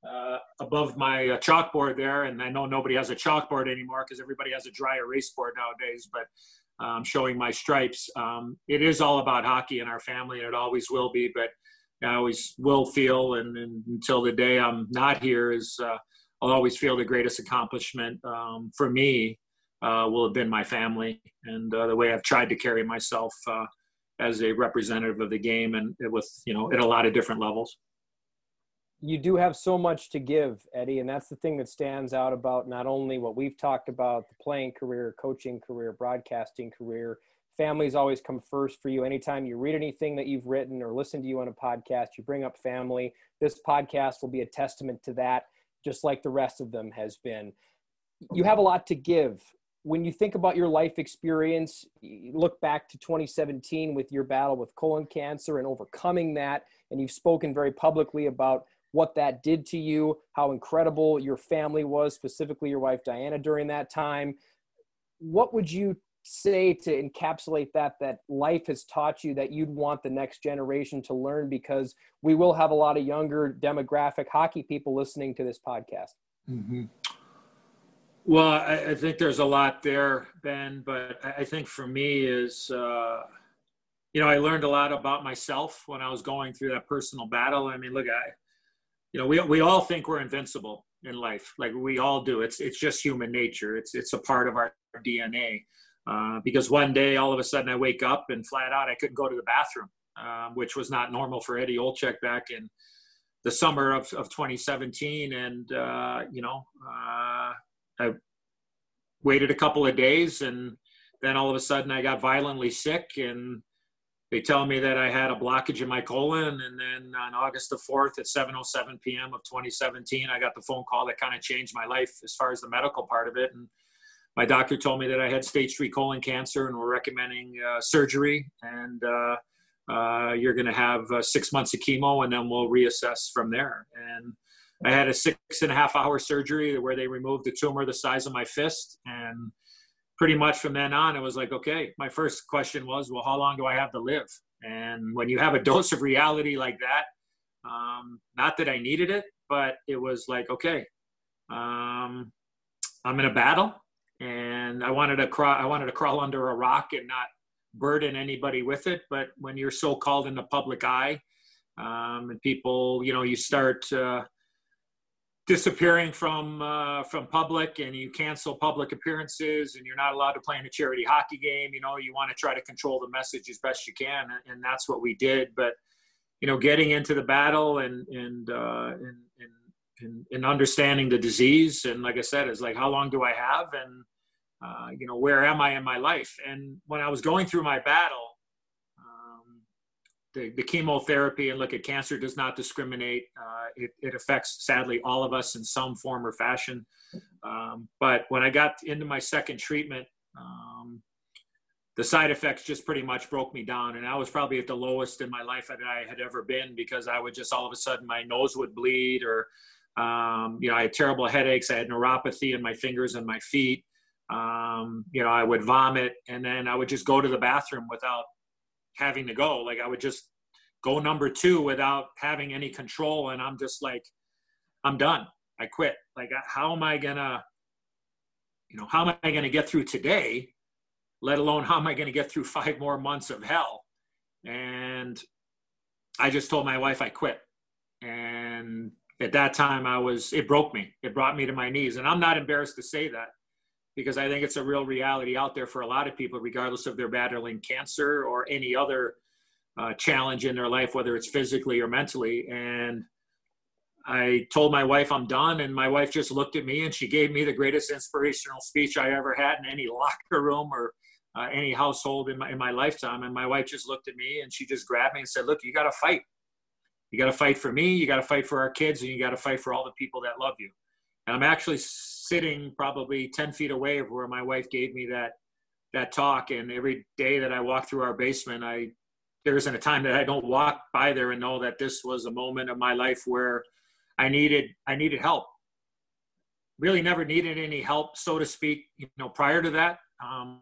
S3: uh, above my uh, chalkboard there, and I know nobody has a chalkboard anymore because everybody has a dry erase board nowadays. But um, showing my stripes. Um, it is all about hockey in our family, and it always will be. But I always will feel, and, and until the day I'm not here, is uh, I'll always feel the greatest accomplishment um, for me uh, will have been my family and uh, the way I've tried to carry myself uh, as a representative of the game, and with you know at a lot of different levels
S2: you do have so much to give, Eddie, and that's the thing that stands out about not only what we've talked about the playing career, coaching career, broadcasting career. Families always come first for you. Anytime you read anything that you've written or listen to you on a podcast, you bring up family. This podcast will be a testament to that, just like the rest of them has been. You have a lot to give. When you think about your life experience, look back to 2017 with your battle with colon cancer and overcoming that, and you've spoken very publicly about what that did to you, how incredible your family was, specifically your wife Diana during that time. What would you say to encapsulate that that life has taught you that you'd want the next generation to learn because we will have a lot of younger demographic hockey people listening to this podcast
S3: mm-hmm. Well I, I, think there's a lot there ben but i think for me is uh, you know i learned a lot about myself when i was going through that personal battle i mean look i you know, we, we all think we're invincible in life. Like we all do. It's, it's just human nature. It's, it's a part of our DNA. Uh, because one day, all of a sudden, I wake up and flat out, I couldn't go to the bathroom, um, which was not normal for Eddie Olczyk back in the summer of, of 2017. And, uh, you know, uh, I waited a couple of days and then all of a sudden I got violently sick and they tell me that I had a blockage in my colon. And then on August the 4th at 7.07 p.m. of 2017, I got the phone call that kind of changed my life as far as the medical part of it. And my doctor told me that I had stage three colon cancer and we're recommending uh, surgery. And uh, uh, you're going to have uh, six months of chemo and then we'll reassess from there. And I had a six and a half hour surgery where they removed the tumor the size of my fist. And pretty much from then on, it was like, okay, my first question was, well, how long do I have to live? And when you have a dose of reality like that, um, not that I needed it, but it was like, okay, um, I'm in a battle, and I wanted to crawl. I wanted to crawl under a rock and not burden anybody with it. But when you're so called in the public eye, um, and people, you know, you start. Uh, disappearing from uh, from public and you cancel public appearances and you're not allowed to play in a charity hockey game you know you want to try to control the message as best you can and, that's what we did. But you know getting into the battle and and uh, and, and, and understanding the disease and like i said is like how long do i have? And uh, you know where am i in my life? And when i was going through my battle the, the chemotherapy and look at cancer does not discriminate. Uh, it, it, affects sadly all of us in some form or fashion. Um, but when I got into my second treatment, um, the side effects just pretty much broke me down. And I was probably at the lowest in my life that I had ever been because I would just all of a sudden my nose would bleed or, um, you know, I had terrible headaches. I had neuropathy in my fingers and my feet. Um, you know, I would vomit and then I would just go to the bathroom without having to go. Like I would just go number two without having any control. And I'm just like, I'm done. I quit. Like, how am I gonna, you know, how am I gonna get through today? Let alone how am I gonna get through five more months of hell? And I just told my wife I quit. And at that time, I was, it broke me. It brought me to my knees. And I'm not embarrassed to say that because I think it's a real reality out there for a lot of people, regardless of their battling cancer or any other uh, challenge in their life, whether it's physically or mentally. And I told my wife I'm done, and my wife just looked at me and she gave me the greatest inspirational speech I ever had in any locker room or uh, any household in my in my lifetime. And my wife just looked at me and she just grabbed me and said, "Look, you got to fight. You got to fight for me. You got to fight for our kids, and you got to fight for all the people that love you." And I'm actually sitting probably 10 feet away of where my wife gave me that that talk and every day that i walk through our basement i there isn't a time that I don't walk by there and know that this was a moment of my life where I needed I needed help. Really never needed any help, so to speak, you know, prior to that. Um,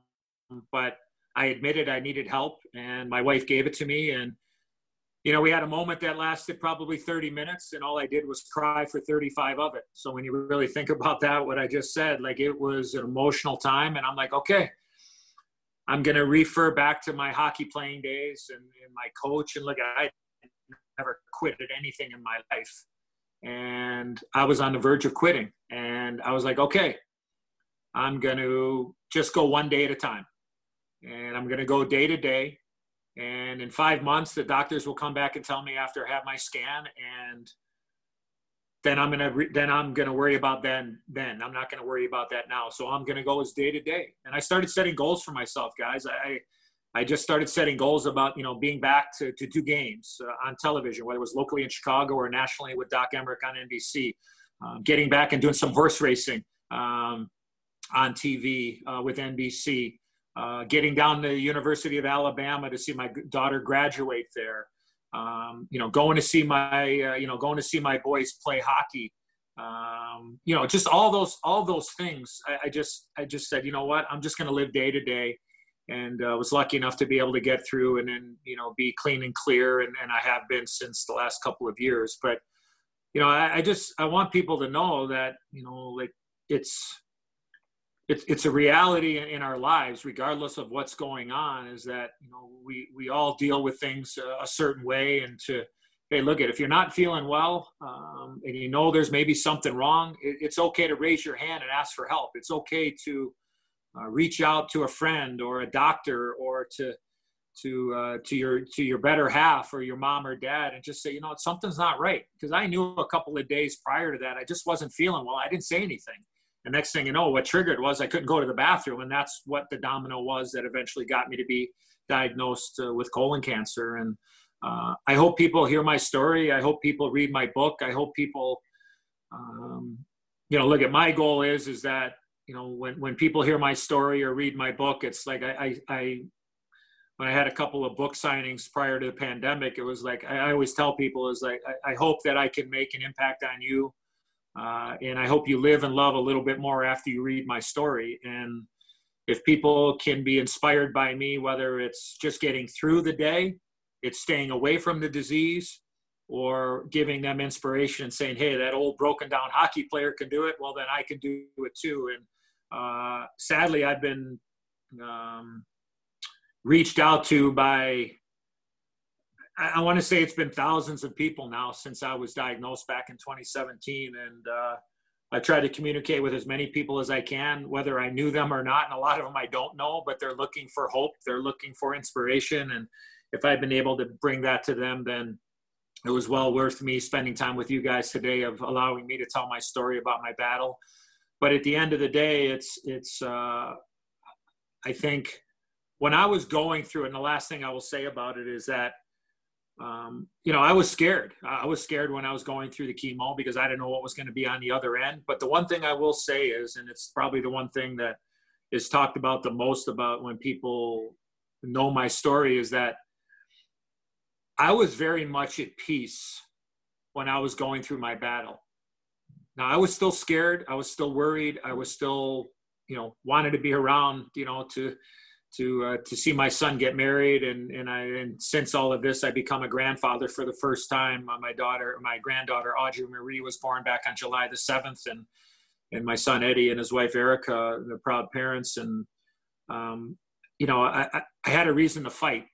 S3: but I admitted I needed help, and my wife gave it to me. And you know, we had a moment that lasted probably 30 minutes, and all I did was cry for 35 of it. So when you really think about that, what I just said, like it was an emotional time, and I'm like, okay, I'm going to refer back to my hockey playing days and, and my coach. And look, I never quit at anything in my life. And I was on the verge of quitting. And I was like, okay, I'm going to just go one day at a time. And I'm going to go day to day. And in five months, the doctors will come back and tell me after I have my scan. And then I'm gonna re- then I'm gonna worry about then then I'm not gonna worry about that now. So I'm gonna go as day to day. And I started setting goals for myself, guys. I I just started setting goals about you know being back to to do games uh, on television, whether it was locally in Chicago or nationally with Doc Emrick on NBC. Um, getting back and doing some horse racing um, on TV uh, with NBC. Uh, getting down to the University of Alabama to see my daughter graduate there um, you know, going to see my, uh, you know, going to see my boys play hockey. Um, you know, just all those, all those things. I, I just, I just said, you know what, I'm just going to live day to day, and uh, was lucky enough to be able to get through and then, you know, be clean and clear, and, and I have been since the last couple of years. But, you know, I, I just, I want people to know that, you know, like it's, it's it's a reality in our lives, regardless of what's going on. Is that you know we we all deal with things a certain way, and to hey, look at if you're not feeling well, um, and you know there's maybe something wrong, it, it's okay to raise your hand and ask for help. It's okay to uh, reach out to a friend or a doctor or to to uh, to your to your better half or your mom or dad and just say you know something's not right because i knew a couple of days prior to that i just wasn't feeling well i didn't say anything the next thing you know, what triggered was I couldn't go to the bathroom, and that's what the domino was that eventually got me to be diagnosed uh, with colon cancer. And uh, I hope people hear my story. I hope people read my book. I hope people, um, you know, look at my goal is is that you know when when people hear my story or read my book, it's like I I, I when I had a couple of book signings prior to the pandemic, it was like I always tell people is like I, I hope that I can make an impact on you uh, and I hope you live and love a little bit more after you read my story. And if people can be inspired by me, whether it's just getting through the day, it's staying away from the disease, or giving them inspiration and saying, hey, that old broken down hockey player can do it, well, then I can do it too. And uh, sadly, I've been um, reached out to by I, want to say it's been thousands of people now since I was diagnosed back in 2017, and uh, I try to communicate with as many people as I can, whether I knew them or not. And a lot of them I don't know, but they're looking for hope. They're looking for inspiration, and if I've been able to bring that to them, then it was well worth me spending time with you guys today of allowing me to tell my story about my battle. But at the end of the day, it's it's uh, I think when I was going through and the last thing I will say about it is that um, you know, I was scared. I was scared when I was going through the chemo because I didn't know what was going to be on the other end. But the one thing I will say is, and it's probably the one thing that is talked about the most about when people know my story, is that I was very much at peace when I was going through my battle. Now, I was still scared. I was still worried. I was still, you know, wanted to be around, you know, to to uh, to see my son get married. And and I and since all of this I become a grandfather for the first time. Uh, my daughter, my granddaughter Audrey Marie was born back on July the seventh, and and my son Eddie and his wife Erica, the proud parents, and um, you know I, I had a reason to fight,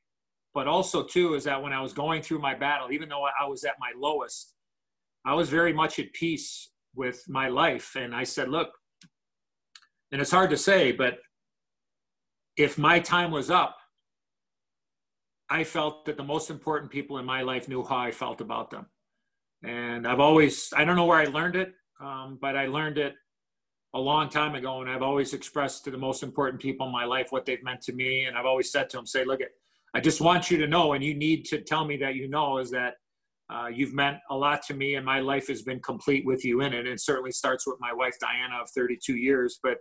S3: but also too is that when I was going through my battle, even though I was at my lowest, I was very much at peace with my life, and I said, look, and it's hard to say, but if my time was up, I felt that the most important people in my life knew how I felt about them. And I've always, I don't know where I learned it, um, but I learned it a long time ago. And I've always expressed to the most important people in my life what they've meant to me. And I've always said to them, say, look, I just want you to know, and you need to tell me that you know, is that uh, you've meant a lot to me and my life has been complete with you in it. And it certainly starts with my wife, Diana, of 32 years. But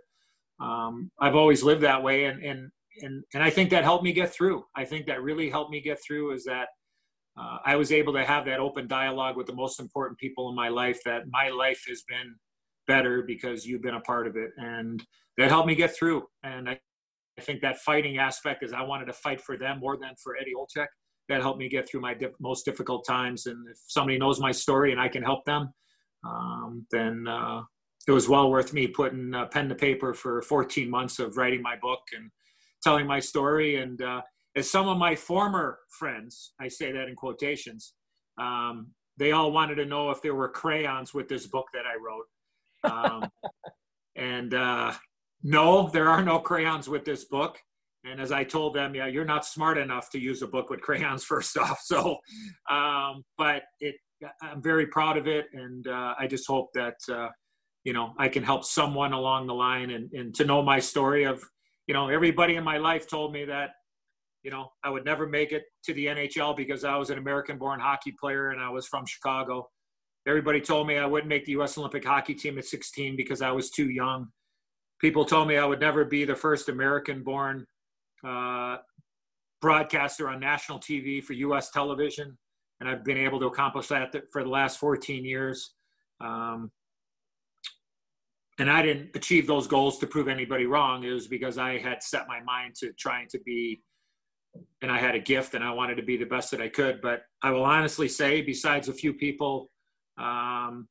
S3: um, I've always lived that way. And, and, and and I think that helped me get through. I think that really helped me get through is that uh, I was able to have that open dialogue with the most important people in my life. That my life has been better because you've been a part of it, and that helped me get through. And I, I think that fighting aspect is I wanted to fight for them more than for Eddie Olczyk. That helped me get through my dip, most difficult times. And if somebody knows my story and I can help them, um, then uh, it was well worth me putting uh, pen to paper for 14 months of writing my book and telling my story. And uh, as some of my former friends, I say that in quotations, um, they all wanted to know if there were crayons with this book that I wrote. Um, and uh, no, there are no crayons with this book. And as I told them, yeah, you're not smart enough to use a book with crayons first off. So, um, but it, I'm very proud of it. And uh, I just hope that, uh, you know, I can help someone along the line and, and to know my story of, you know, everybody in my life told me that, you know, I would never make it to the NHL because I was an American born hockey player and I was from Chicago. Everybody told me I wouldn't make the U.S. Olympic hockey team at 16 because I was too young. People told me I would never be the first American born uh, broadcaster on national TV for U.S. television. And I've been able to accomplish that for the last 14 years. Um, and I didn't achieve those goals to prove anybody wrong. It was because I had set my mind to trying to be, and I had a gift and I wanted to be the best that I could. But I will honestly say, besides a few people um,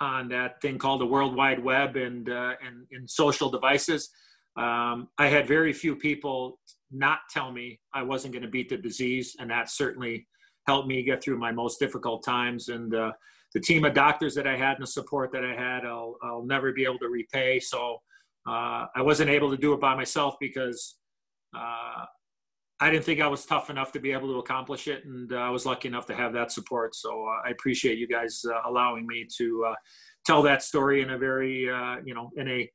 S3: on that thing called the World Wide Web and, uh, and, and social devices, um, I had very few people not tell me I wasn't going to beat the disease. And that certainly helped me get through my most difficult times. And, uh, the team of doctors that I had and the support that I had, I'll, I'll never be able to repay. So uh, I wasn't able to do it by myself because uh, I didn't think I was tough enough to be able to accomplish it. And uh, I was lucky enough to have that support. So uh, I appreciate you guys uh, allowing me to uh, tell that story in a very, you know, in a,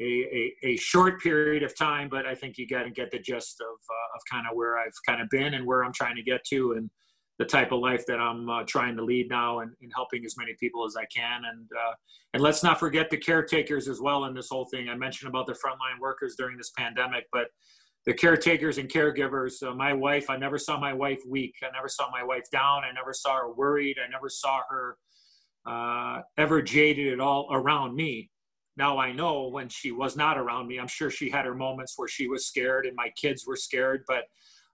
S3: a, a, a, short period of time, but I think you got to get the gist of, of kind of where I've kind of been and where I'm trying to get to. And the type of life that I'm uh, trying to lead now and, and, helping as many people as I can. And uh, and let's not forget the caretakers as well in this whole thing. I mentioned about the frontline workers during this pandemic, but the caretakers and caregivers. Uh, my wife, I never saw my wife weak. I never saw my wife down. I never saw her worried. I never saw her uh, ever jaded at all around me. Now I know when she was not around me, I'm sure she had her moments where she was scared and my kids were scared, but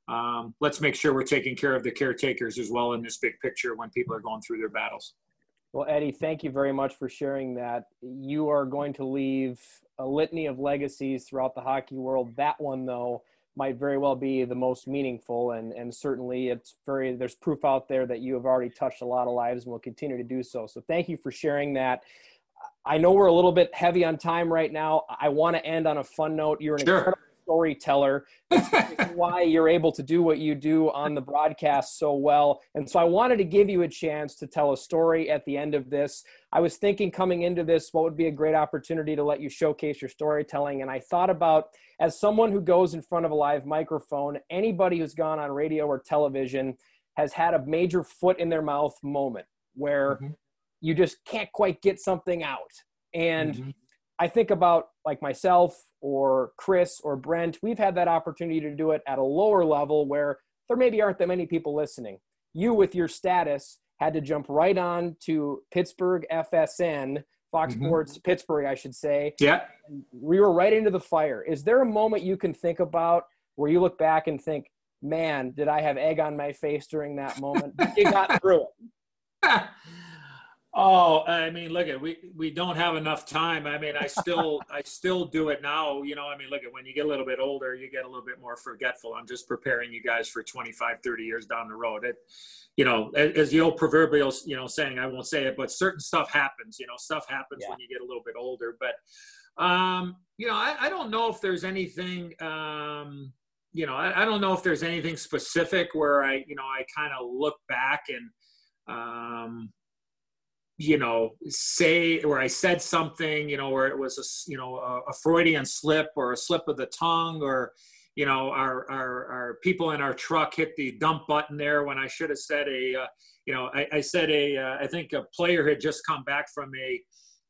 S3: um, let's make sure we're taking care of the caretakers as well in this big picture when people are going through their battles.
S2: Well, Eddie, thank you very much for sharing that. You are going to leave a litany of legacies throughout the hockey world. That one, though, might very well be the most meaningful, and and certainly it's very there's proof out there that you have already touched a lot of lives and will continue to do so. So thank you for sharing that. I know we're a little bit heavy on time right now. I want to end on a fun note. You're an sure. incredible storyteller. why you're able to do what you do on the broadcast so well. And so I wanted to give you a chance to tell a story at the end of this. I was thinking coming into this, what would be a great opportunity to let you showcase your storytelling. And I thought about, as someone who goes in front of a live microphone, anybody who's gone on radio or television has had a major foot in their mouth moment where mm-hmm. you just can't quite get something out. And mm-hmm. I think about like myself or Chris or Brent, we've had that opportunity to do it at a lower level where there maybe aren't that many people listening. You, with your status, had to jump right on to Pittsburgh FSN, Fox mm-hmm. Sports Pittsburgh, I should say.
S3: Yeah.
S2: We were right into the fire. Is there a moment you can think about where you look back and think, man, did I have egg on my face during that moment? you got through it.
S3: Oh, I mean, look at we we don't have enough time. I mean, I still I still do it now. You know, I mean, look at when you get a little bit older, you get a little bit more forgetful. I'm just preparing you guys for 25, 30 years down the road. It, you know, as the old proverbial, you know, saying, I won't say it, but certain stuff happens. You know, stuff happens yeah. when you get a little bit older. But, um, you know, I, I don't know if there's anything. Um, you know, I, I don't know if there's anything specific where I, you know, I kind of look back and. Um, you know, say where I said something, you know, where it was a, you know, a, a Freudian slip or a slip of the tongue or, you know, our, our, our people in our truck hit the dump button there when I should have said a, uh, you know, I, I said a, uh, I think a player had just come back from a,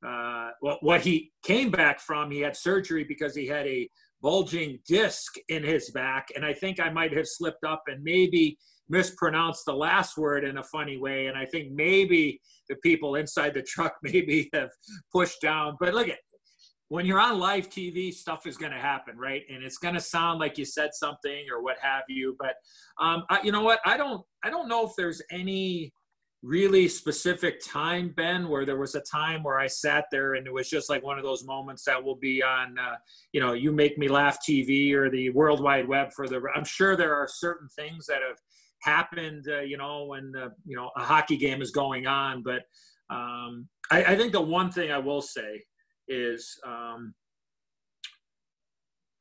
S3: uh, well, what he came back from, he had surgery because he had a bulging disc in his back. And I think I might have slipped up and maybe mispronounced the last word in a funny way. And I think maybe the people inside the truck maybe have pushed down. But look at when you're on live TV, stuff is going to happen, right? And it's going to sound like you said something or what have you. But um, I, you know what? I don't. I don't know if there's any really specific time, Ben, where there was a time where I sat there and it was just like one of those moments that will be on, uh, you know, you make me laugh TV or the World Wide Web for the. I'm sure there are certain things that have happened, uh, you know, when uh, you know a hockey game is going on. But um, I, I, think the one thing I will say is um,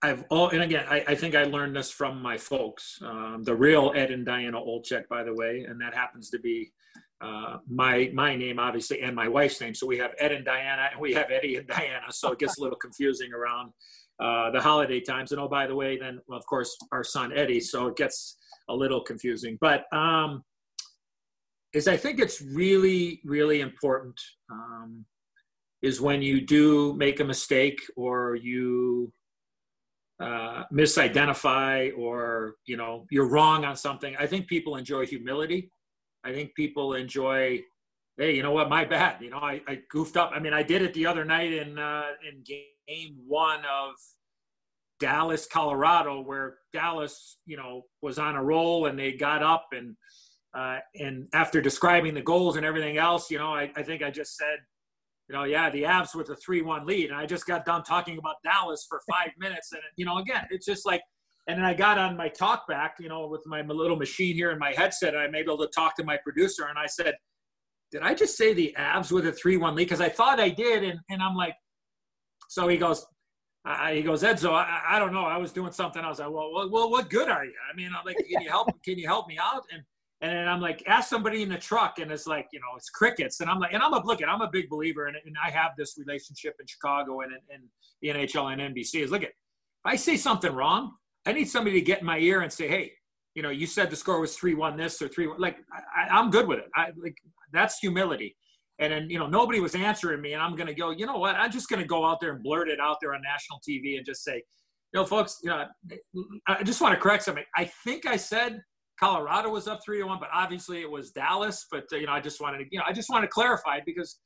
S3: I've all, and again, I, I, think I learned this from my folks, um, the real Ed and Diana Olczyk, by the way, and that happens to be uh, my my name, obviously, and my wife's name. So we have Ed and Diana, and we have Eddie and Diana. So it gets a little confusing around uh, the holiday times. And oh, by the way, then well, of course our son Eddie. So it gets a little confusing. But um, is I think it's really really important um, is when you do make a mistake or you uh, misidentify or you know you're wrong on something. I think people enjoy humility. I think people enjoy hey, you know what, my bad. You know, I, I goofed up. I mean, I did it the other night in uh, in game one of Dallas, Colorado, where Dallas, you know, was on a roll and they got up and uh, and after describing the goals and everything else, you know, I, I think I just said, you know, yeah, the Avs with a three-one lead, and I just got done talking about Dallas for five minutes, and you know, again, it's just like, and then I got on my talk back, you know, with my little machine here in my headset, and I'm able to talk to my producer, and I said, did I just say the Avs with a three-one lead? Because I thought I did, and and I'm like, so he goes, uh, he goes, Edzo, I, I don't know. I was doing something. I was like, well, well, well what good are you? I mean, I'm like, can you help? Can you help me out? And and I'm like, ask somebody in the truck, and it's like, you know, it's crickets. And I'm like, and I'm a look at, I'm a big believer, and, and I have this relationship in Chicago and in, the NHL and NBC. Is look at, if I say something wrong, I need somebody to get in my ear and say, hey, you know, you said the score was three one this or three. Like, I, I'm good with it. I like that's humility. And then, you know, nobody was answering me. And I'm going to go, you know what? I'm just going to go out there and blurt it out there on national TV and just say, you know, folks, you know, I just want to correct something. I think I said Colorado was up 3 1, but obviously it was Dallas. But, uh, you know, I just wanted to, you know, I just want to clarify because,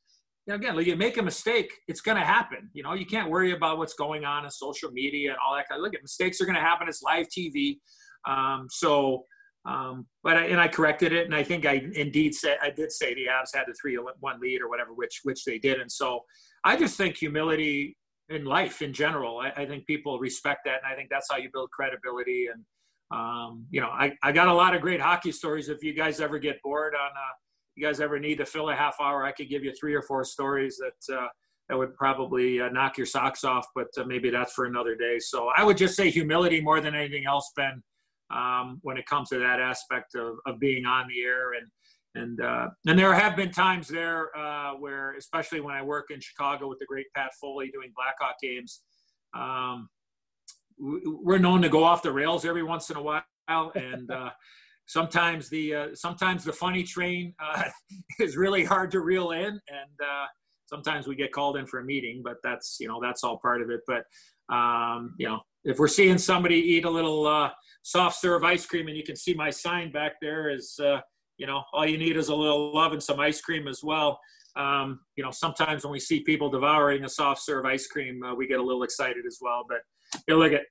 S3: you know, again, like you make a mistake, it's going to happen. You know, you can't worry about what's going on in social media and all that kind of look at mistakes are going to happen. It's live TV. Um, so, um, but I, and I corrected it, and I think I indeed said I did say the Avs had the three one lead or whatever, which which they did, and so I just think humility in life in general. I, I think people respect that, and I think that's how you build credibility. And um, you know, I, I got a lot of great hockey stories. If you guys ever get bored on, uh, you guys ever need to fill a half hour, I could give you three or four stories that. Uh, that would probably uh, knock your socks off, but uh, maybe that's for another day. So I would just say humility more than anything else, Ben um, when it comes to that aspect of, of being on the air. And and uh, and there have been times there uh, where, especially when I work in Chicago with the great Pat Foley doing Blackhawk games, um, we're known to go off the rails every once in a while, and uh, sometimes the uh, sometimes the funny train uh, is really hard to reel in, and uh, sometimes we get called in for a meeting, but that's you know that's all part of it. But um, you know, if we're seeing somebody eat a little uh, soft serve ice cream, and you can see my sign back there is, uh, you know, all you need is a little love and some ice cream as well. Um, you know, sometimes when we see people devouring a soft serve ice cream, uh, we get a little excited as well. But you know, look at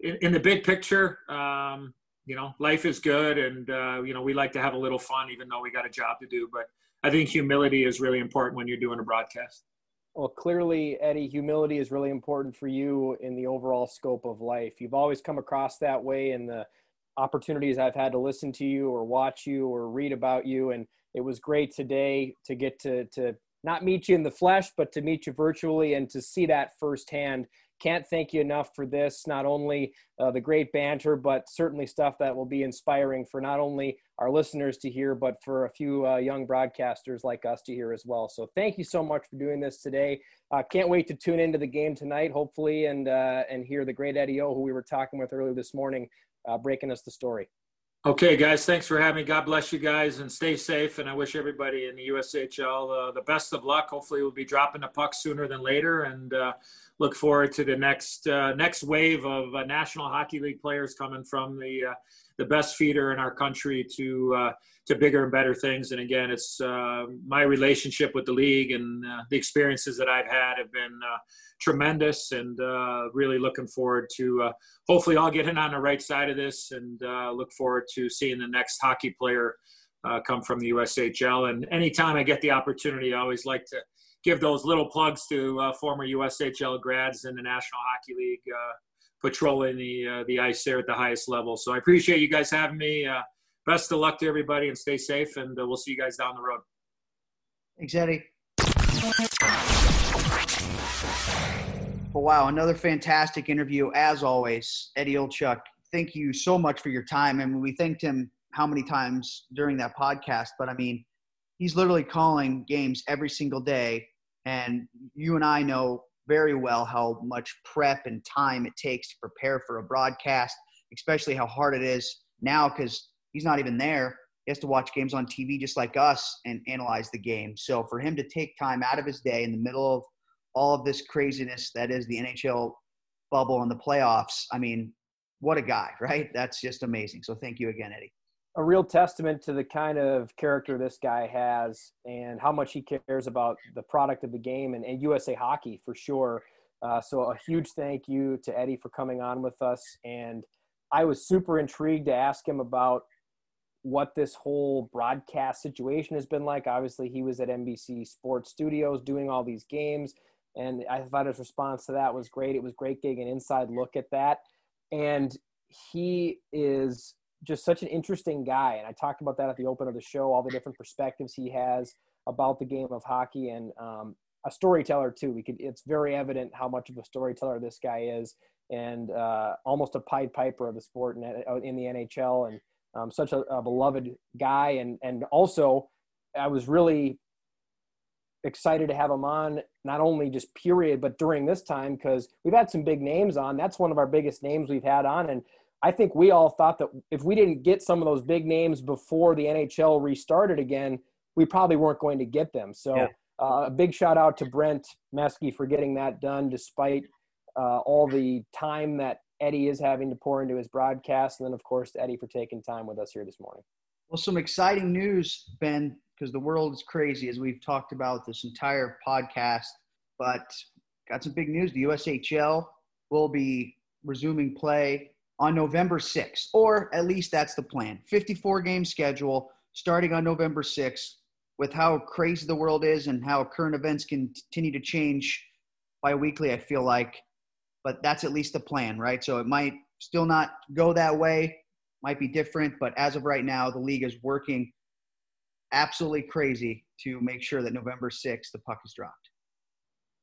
S3: in, in the big picture, um, you know, life is good, and uh, you know, we like to have a little fun, even though we got a job to do. But I think humility is really important when you're doing a broadcast.
S2: Well, clearly, Eddie, humility is really important for you in the overall scope of life. You've always come across that way in the opportunities I've had to listen to you or watch you or read about you. And it was great today to get to, to not meet you in the flesh, but to meet you virtually and to see that firsthand can't thank you enough for this. Not only uh, the great banter, but certainly stuff that will be inspiring for not only our listeners to hear, but for a few uh, young broadcasters like us to hear as well. So thank you so much for doing this today. Uh, can't wait to tune into the game tonight, hopefully, and uh, and hear the great Eddie O, who we were talking with earlier this morning, uh, breaking us the story.
S3: Okay, guys, thanks for having me. God bless you guys and stay safe. And I wish everybody in the USHL uh, the best of luck. Hopefully, we'll be dropping the puck sooner than later. And uh, look forward to the next uh, next wave of uh, National Hockey League players coming from the uh, the best feeder in our country to uh, to bigger and better things. And again, it's uh, my relationship with the league and uh, the experiences that I've had have been tremendous, and really looking forward to hopefully all getting on the right side of this, and look forward to seeing the next hockey player come from the USHL. And anytime I get the opportunity, I always like to give those little plugs to former USHL grads in the National Hockey League patrolling the uh, the ice there at the highest level. So I appreciate you guys having me. Uh, best of luck to everybody, and stay safe. And uh, we'll see you guys down the road.
S1: Thanks, Eddie. Well, wow, another fantastic interview as always, Eddie Olczyk. Thank you so much for your time. I mean, we thanked him how many times during that podcast, but I mean, he's literally calling games every single day. And you and I know very well how much prep and time it takes to prepare for a broadcast, especially how hard it is now because he's not even there. He has to watch games on TV just like us and analyze the game. So for him to take time out of his day in the middle of all of this craziness that is the NHL bubble and the playoffs, I mean, what a guy, right? That's just amazing. So thank you again, Eddie
S2: a real testament to the kind of character this guy has and how much he cares about the product of the game and, and USA hockey for sure. Uh, so a huge thank you to Eddie for coming on with us. And I was super intrigued to ask him about what this whole broadcast situation has been like. Obviously, he was at NBC Sports Studios doing all these games, and I thought his response to that was great. It was great getting an inside look at that. And he is just such an interesting guy. And I talked about that at the open of the show, all the different perspectives he has about the game of hockey and um, a storyteller too. We could, it's very evident how much of a storyteller this guy is and uh, almost a Pied Piper of the sport in, uh, in the NHL and um, such a, a beloved guy. And, and also I was really excited to have him on not only just period but during this time because we've had some big names on that's one of our biggest names we've had on and I think we all thought that if we didn't get some of those big names before the NHL restarted again, we probably weren't going to get them. So yeah. uh, a big shout out to Brent Meskey for getting that done, despite uh, all the time that Eddie is having to pour into his broadcast, and then of course to Eddie for taking time with us here this morning.
S1: Well, some exciting news, Ben, because the world is crazy as we've talked about this entire podcast. But got some big news: the USHL will be resuming play on November 6th, or at least that's the plan. 54 game schedule starting on November 6th. With how crazy the world is and how current events continue to change bi-weekly, I feel like, but that's at least the plan, right? So it might still not go that way, might be different, but as of right now, the league is working absolutely crazy to make sure that November 6th the puck is dropped.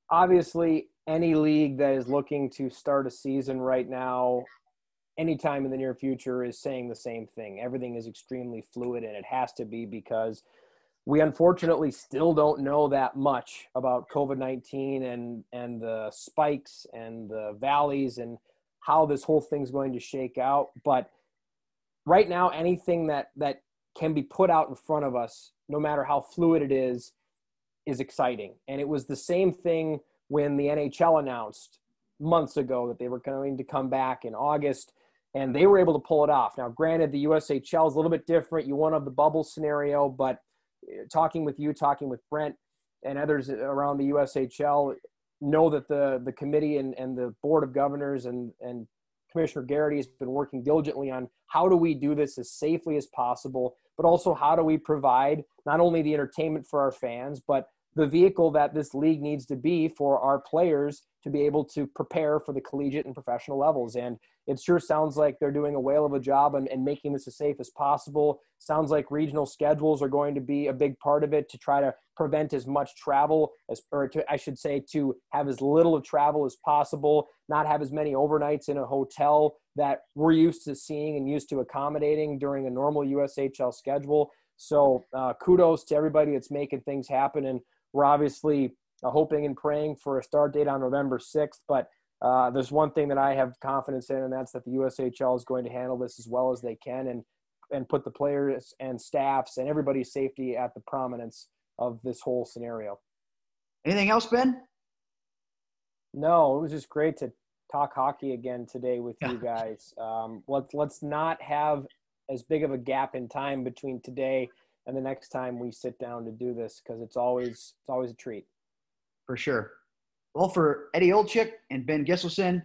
S2: Obviously, any league that is looking to start a season right now anytime in the near future is saying the same thing. Everything is extremely fluid, and it has to be because we unfortunately still don't know that much about COVID 19 and, and the spikes and the valleys and how this whole thing's going to shake out. But right now, anything that, that can be put out in front of us, no matter how fluid it is, is exciting. And it was the same thing when the NHL announced months ago that they were going to come back in August and they were able to pull it off. Now, granted, the USHL is a little bit different. You want of the bubble scenario, but uh, talking with you, talking with Brent, and others around the USHL know that the the committee and, and the board of governors and and Commissioner Garrity has been working diligently on how do we do this as safely as possible, but also how do we provide not only the entertainment for our fans, but the vehicle that this league needs to be for our players to be able to prepare for the collegiate and professional levels. And it sure sounds like they're doing a whale of a job and, and making this as safe as possible. Sounds like regional schedules are going to be a big part of it to try to prevent as much travel as, or to, I should say, to have as little of travel as possible, not have as many overnights in a hotel that we're used to seeing and used to accommodating during a normal USHL schedule. So uh, kudos to everybody that's making things happen. And we're obviously uh, hoping and praying for a start date on November 6th. But uh, there's one thing that I have confidence in, and that's that the USHL is going to handle this as well as they can. And and put the players and staffs and everybody's safety at the prominence of this whole scenario.
S1: Anything else, Ben?
S2: No, it was just great to talk hockey again today with you guys. Um, let's let's not have as big of a gap in time between today and the next time we sit down to do this because it's always it's always a treat.
S1: For sure. Well, for Eddie Olczyk and Ben Gisselson,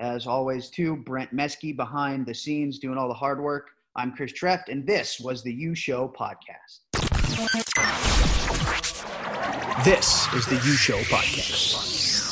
S1: as always, too, Brent Meskey behind the scenes doing all the hard work. I'm Chris Treft, and this was the U Show podcast.
S4: This is the U Show podcast.